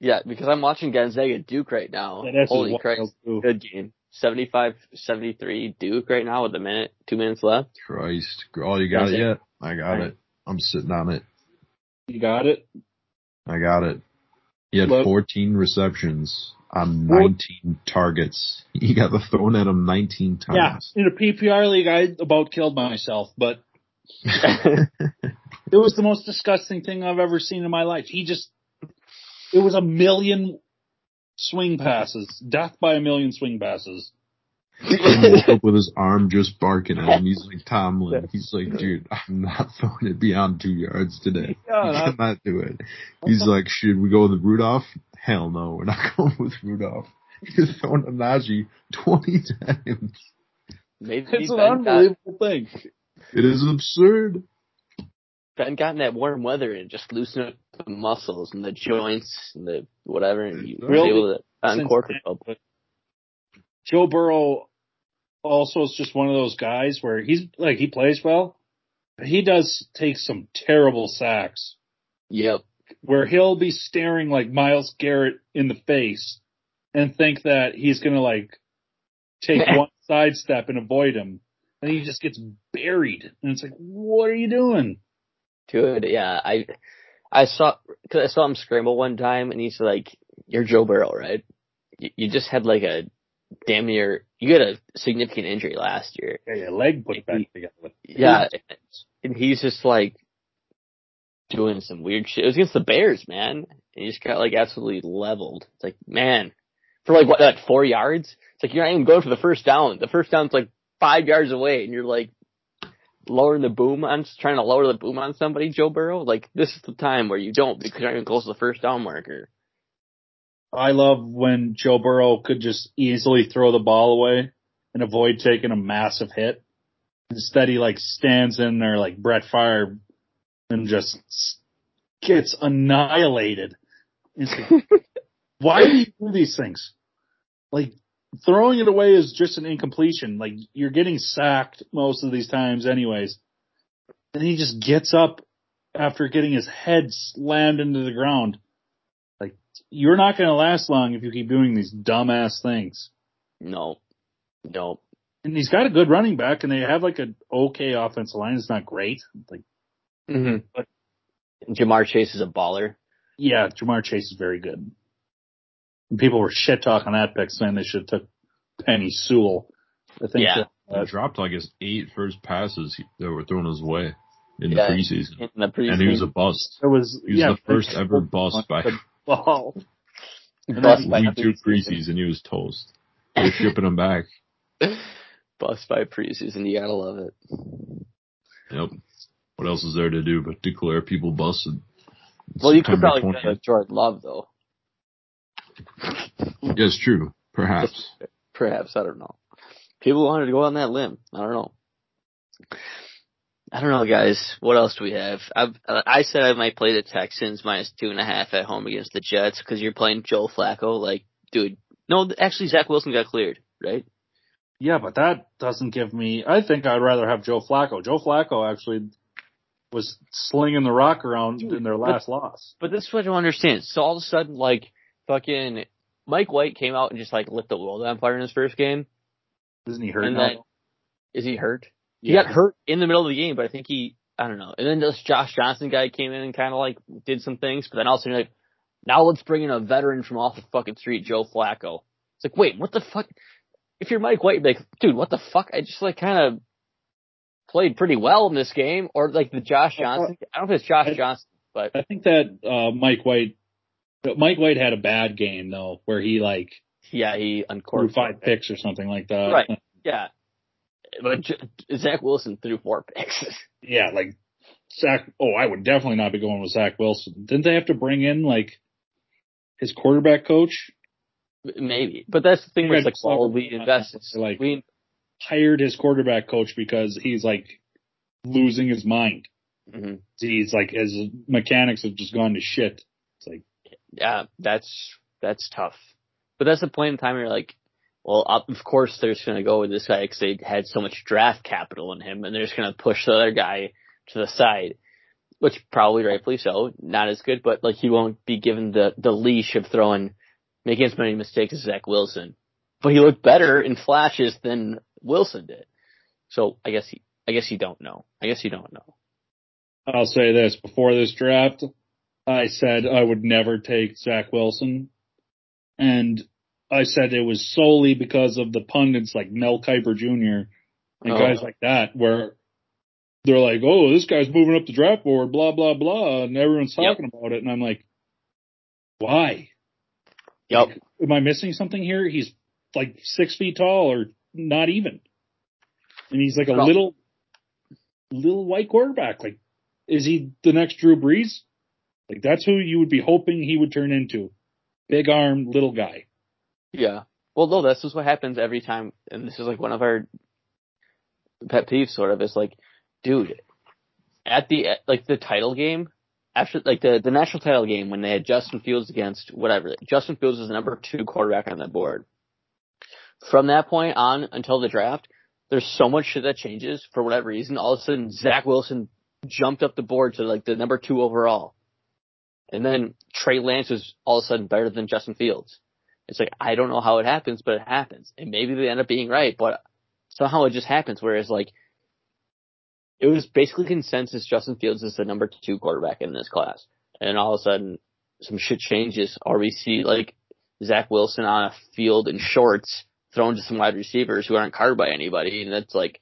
Yeah, because I'm watching Gonzaga Duke right now. Yeah, Holy Christ, good game. 75-73 Duke right now with a minute, two minutes left. Christ, oh, you got it yet? I got it. I'm sitting on it. You got it. I got it. He had 14 receptions on 19 targets. He got the thrown at him 19 times. Yeah, in a PPR league, I about killed myself, but it was the most disgusting thing I've ever seen in my life. He just, it was a million swing passes, death by a million swing passes he woke up with his arm just barking at him. He's like Tomlin. He's like, dude, I'm not throwing it beyond two yards today. Yeah, you cannot do it. He's like, should we go with Rudolph? Hell no, we're not going with Rudolph. He's throwing a Najee 20 times. Maybe it's an unbelievable got, thing. It is absurd. Ben got in that warm weather and just loosened up the muscles and the joints and the whatever, and you were able to uncork it. Joe Burrow also is just one of those guys where he's like he plays well, but he does take some terrible sacks. Yep. Where he'll be staring like Myles Garrett in the face and think that he's gonna like take one sidestep and avoid him. And he just gets buried. And it's like, what are you doing? Dude, yeah, I, I saw, cause I saw him scramble one time and he's like, you're Joe Burrow, right? You, you just had like a damn near you had a significant injury last year. Yeah, your leg put back together. Yeah, and he's just like doing some weird shit. It was against the Bears, man. And he just got like absolutely leveled. It's like, man, for like what, like four yards? It's like you're not even going for the first down. The first down's like five yards away, and you're like lowering the boom on, trying to lower the boom on somebody, Joe Burrow. Like this is the time where you don't because you're not even close to the first down marker. I love when Joe Burrow could just easily throw the ball away and avoid taking a massive hit. Instead, he like stands in there like Brett Favre and just gets annihilated. Like, why do you do these things? Like throwing it away is just an incompletion. Like you're getting sacked most of these times anyways. And he just gets up after getting his head slammed into the ground Like you're not going to last long if you keep doing these dumbass things. No, no. And he's got a good running back, and they have like an okay offensive line. It's not great, like, mm-hmm. but Ja'Marr Chase is a baller. Yeah, Ja'Marr Chase is very good. And people were shit talking that pick, saying they should have took Penei Sewell. I think yeah. That, uh, he dropped like his eight first passes that were thrown his way in yeah, the preseason. In the preseason. And he was a bust. It was, he was yeah, the first ever bust by ball. Bust by week two preseason, he was toast. They're shipping him back. Bust by preseason, you gotta love it. Yep. What else is there to do but declare people busted? well, you could probably 20th. get Jordan Love though. Yes, true. Perhaps. Perhaps I don't know. People wanted to go on that limb. I don't know. I don't know, guys. What else do we have? I've, uh, I said I might play the Texans minus two and a half at home against the Jets because you're playing Joe Flacco. Like, dude, no, actually Zach Wilson got cleared, right? Yeah, but that doesn't give me. I think I'd rather have Joe Flacco. Joe Flacco actually was slinging the rock around dude, in their last but, loss. But this is what I don't understand. So all of a sudden, like, fucking Mike White came out and just like lit the world on fire in his first game. Isn't he hurt and now? Then, is he hurt? He yeah. got hurt in the middle of the game, but I think he, I don't know. And then this Josh Johnson guy came in and kind of like did some things, but then also you're like, now let's bring in a veteran from off the fucking street, Joe Flacco. It's like, wait, what the fuck? If you're Mike White, like, dude, what the fuck? I just like kind of played pretty well in this game, or like the Josh Johnson. I don't know if it's Josh I, Johnson, but I think that uh Mike White, Mike White had a bad game though, where he like, yeah, he uncorked five picks or something like that. Right. Yeah. But Zach Wilson threw four picks. yeah, like Zach. Oh, I would definitely not be going with Zach Wilson. Didn't they have to bring in like his quarterback coach? Maybe, but that's the thing. With like, well, we invested. Like we hired his quarterback coach because he's like losing his mind. Mm-hmm. He's like his mechanics have just gone to shit. Yeah, that's that's tough. But that's the point in time where you're like, well, of course they're just to go with this guy because they had so much draft capital in him, and they're just to push the other guy to the side, which probably rightfully so, not as good, but like he won't be given the the leash of throwing, making as many mistakes as Zach Wilson. But he looked better in flashes than Wilson did. So I guess he, I guess you don't know. I guess you don't know. I'll say this before this draft, I said I would never take Zach Wilson. And I said it was solely because of the pundits like Mel Kiper Jr. and oh. guys like that, where they're like, "Oh, this guy's moving up the draft board," blah blah blah, and everyone's talking yep. about it, and I'm like, "Why?" Yep. Like, am I missing something here? He's like six feet tall, or not even, and he's like a little, little white quarterback. Like, is he the next Drew Brees? Like, that's who you would be hoping he would turn into. Big arm, little guy. Yeah. Well, no, this is what happens every time, and this is like one of our pet peeves, sort of. Is like, dude, at the like the title game, after like the the national title game when they had Justin Fields against whatever, Justin Fields was the number two quarterback on that board. From that point on until the draft, there's so much shit that changes for whatever reason. All of a sudden, Zach Wilson jumped up the board to like the number two overall. And then Trey Lance was all of a sudden better than Justin Fields. It's like, I don't know how it happens, but it happens. And maybe they end up being right, but somehow it just happens. Whereas like, it was basically consensus Justin Fields is the number two quarterback in this class. And all of a sudden, some shit changes, or we see like Zach Wilson on a field in shorts thrown to some wide receivers who aren't covered by anybody, and that's like.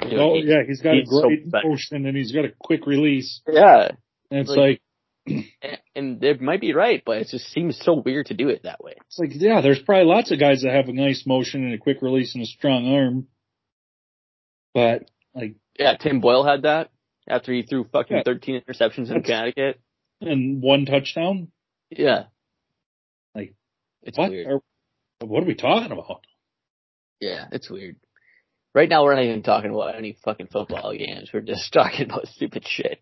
You know, oh yeah, he's got he's a great so motion and he's got a quick release. Yeah, and it's like, like and it might be right, but it just seems so weird to do it that way. It's like, yeah, there's probably lots of guys that have a nice motion and a quick release and a strong arm. But, like. Yeah, Tim Boyle had that after he threw fucking yeah, 13 interceptions in Connecticut. And one touchdown? Yeah. Like, it's what weird. Are, what are we talking about? Yeah, it's weird. Right now, we're not even talking about any fucking football games. We're just talking about stupid shit.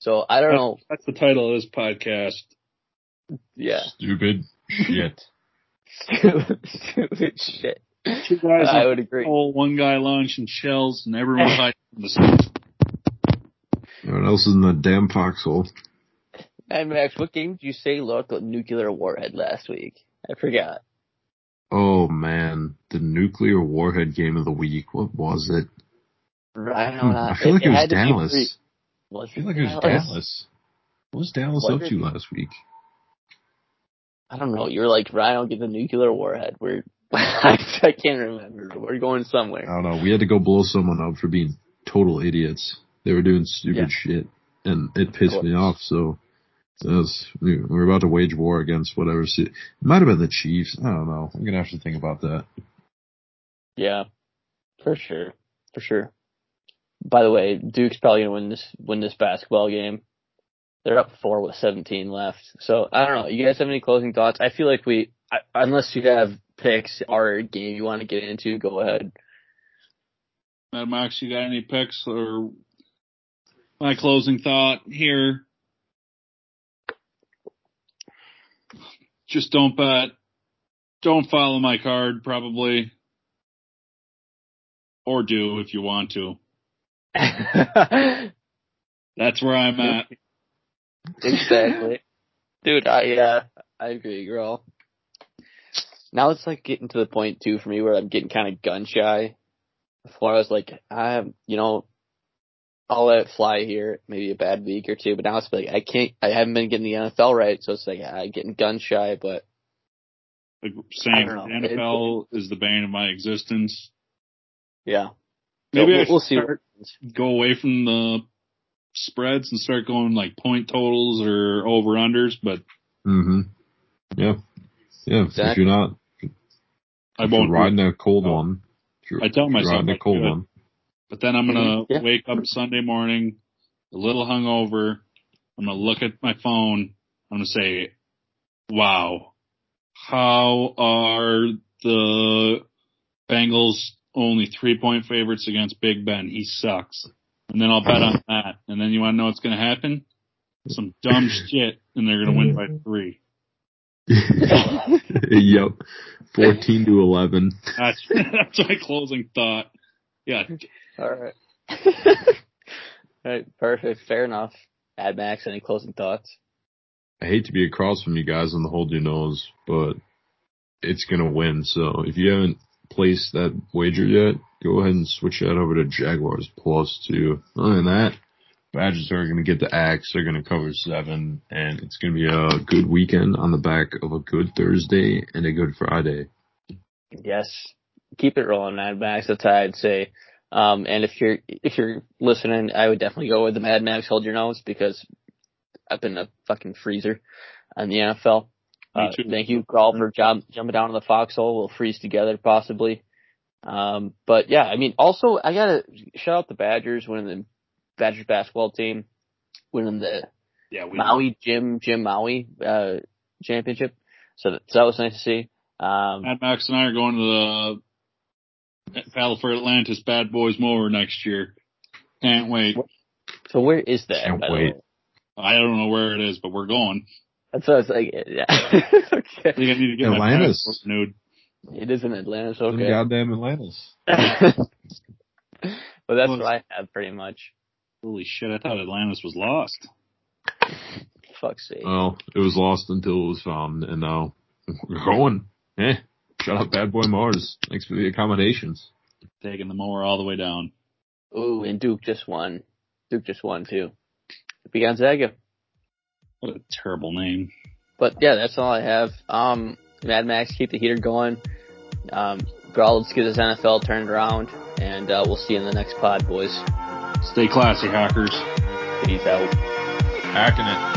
So I don't know. That's the title of this podcast. Yeah. Stupid shit. stupid, stupid shit. Two guys I would agree. Hole, one guy launching shells, and everyone hiding in the sun. Everyone else is in the damn foxhole. And Max, what game did you say looked like nuclear warhead last week? I forgot. Oh man, the nuclear warhead game of the week. What was it? I don't know. I feel like it, it was Dallas. Was I feel like it was uh, Dallas. Dallas. What was Dallas what up to last week? I don't know. You're like, Ryan, I'll get the nuclear warhead. We're, I can't remember. We're going somewhere. I don't know. We had to go blow someone up for being total idiots. They were doing stupid yeah. shit, and it pissed me off. So, was, we were about to wage war against whatever. It might have been the Chiefs. I don't know. I'm gonna have to think about that. Yeah, for sure, for sure. By the way, Duke's probably gonna win this win this basketball game. They're up four with 17 left. So I don't know. You guys have any closing thoughts? I feel like we, I, unless you have picks or a game you want to get into, go ahead. Mad Max, you got any picks or my closing thought here? Just don't bet. Don't follow my card, probably. Or do if you want to. That's where I'm at. Exactly. Dude, I, uh, I agree, girl. Now it's like getting to the point too for me where I'm getting kind of gun shy. Before I was like, I have, you know, I'll let it fly here, maybe a bad week or two, but now it's like, I can't, I haven't been getting the NFL right, so it's like, I'm getting gun shy, but. Like saying the NFL is the bane of my existence. Yeah. Maybe we'll, I we'll see. Go away from the spreads and start going like point totals or over unders, but. hmm Yeah. Yeah. Exactly. If you're not, I won't riding a cold oh. one. I tell myself riding a cold one. But then I'm gonna yeah. wake up Sunday morning, a little hungover. I'm gonna look at my phone. I'm gonna say, "Wow, how are the Bengals only three point favorites against Big Ben. He sucks. And then I'll bet on that. And then you want to know what's going to happen? Some dumb shit, and they're going to win by three. yep. 14 to 11. That's, that's my closing thought. Yeah. All right. All right. Perfect. Fair enough. Mad Max, any closing thoughts? I hate to be across from you guys on the hold your nose, but it's gonna win. So if you haven't placed that wager yet, go ahead and switch that over to Jaguars plus two. Other than that, Badgers are going to get the axe. They're going to cover seven, and it's going to be a good weekend on the back of a good Thursday and a good Friday. Yes, keep it rolling, Mad Max. That's how I'd say. Um, and if you're if you're listening, I would definitely go with the Mad Max. Hold your nose because I've been a fucking freezer on the NFL. Uh, thank you, Grawl, for jump, jumping down in the foxhole. We'll freeze together possibly. Um, but yeah, I mean, also I gotta shout out the Badgers winning the Badgers basketball team, winning the yeah, Maui Jim Jim Maui uh, championship. So that, so that was nice to see. Um, Mad Max and I are going to the Battle for Atlantis Bad Boys Mower next year. Can't wait. So where is that? Can't wait. I don't know where it is, but we're going. That's what I was like. Yeah. okay. I think I need to get Atlantis. my nude. It is in Atlantis. Okay. goddamn Atlantis. but that's what I have pretty much. Holy shit! I thought Atlantis was lost. Fuck's sake. Well, it was lost until it was found, and now we're going. Eh. Shut up, Bad Boy Mowers. Thanks for the accommodations. Taking the mower all the way down. Ooh, and Duke just won. Duke just won too. Gonzaga. What a terrible name. But yeah, that's all I have. Um, Mad Max, keep the heater going. Um, Grawl, let's get this NFL turned around, and uh, we'll see you in the next pod, boys. Stay classy, hackers. Peace out. Hacking it.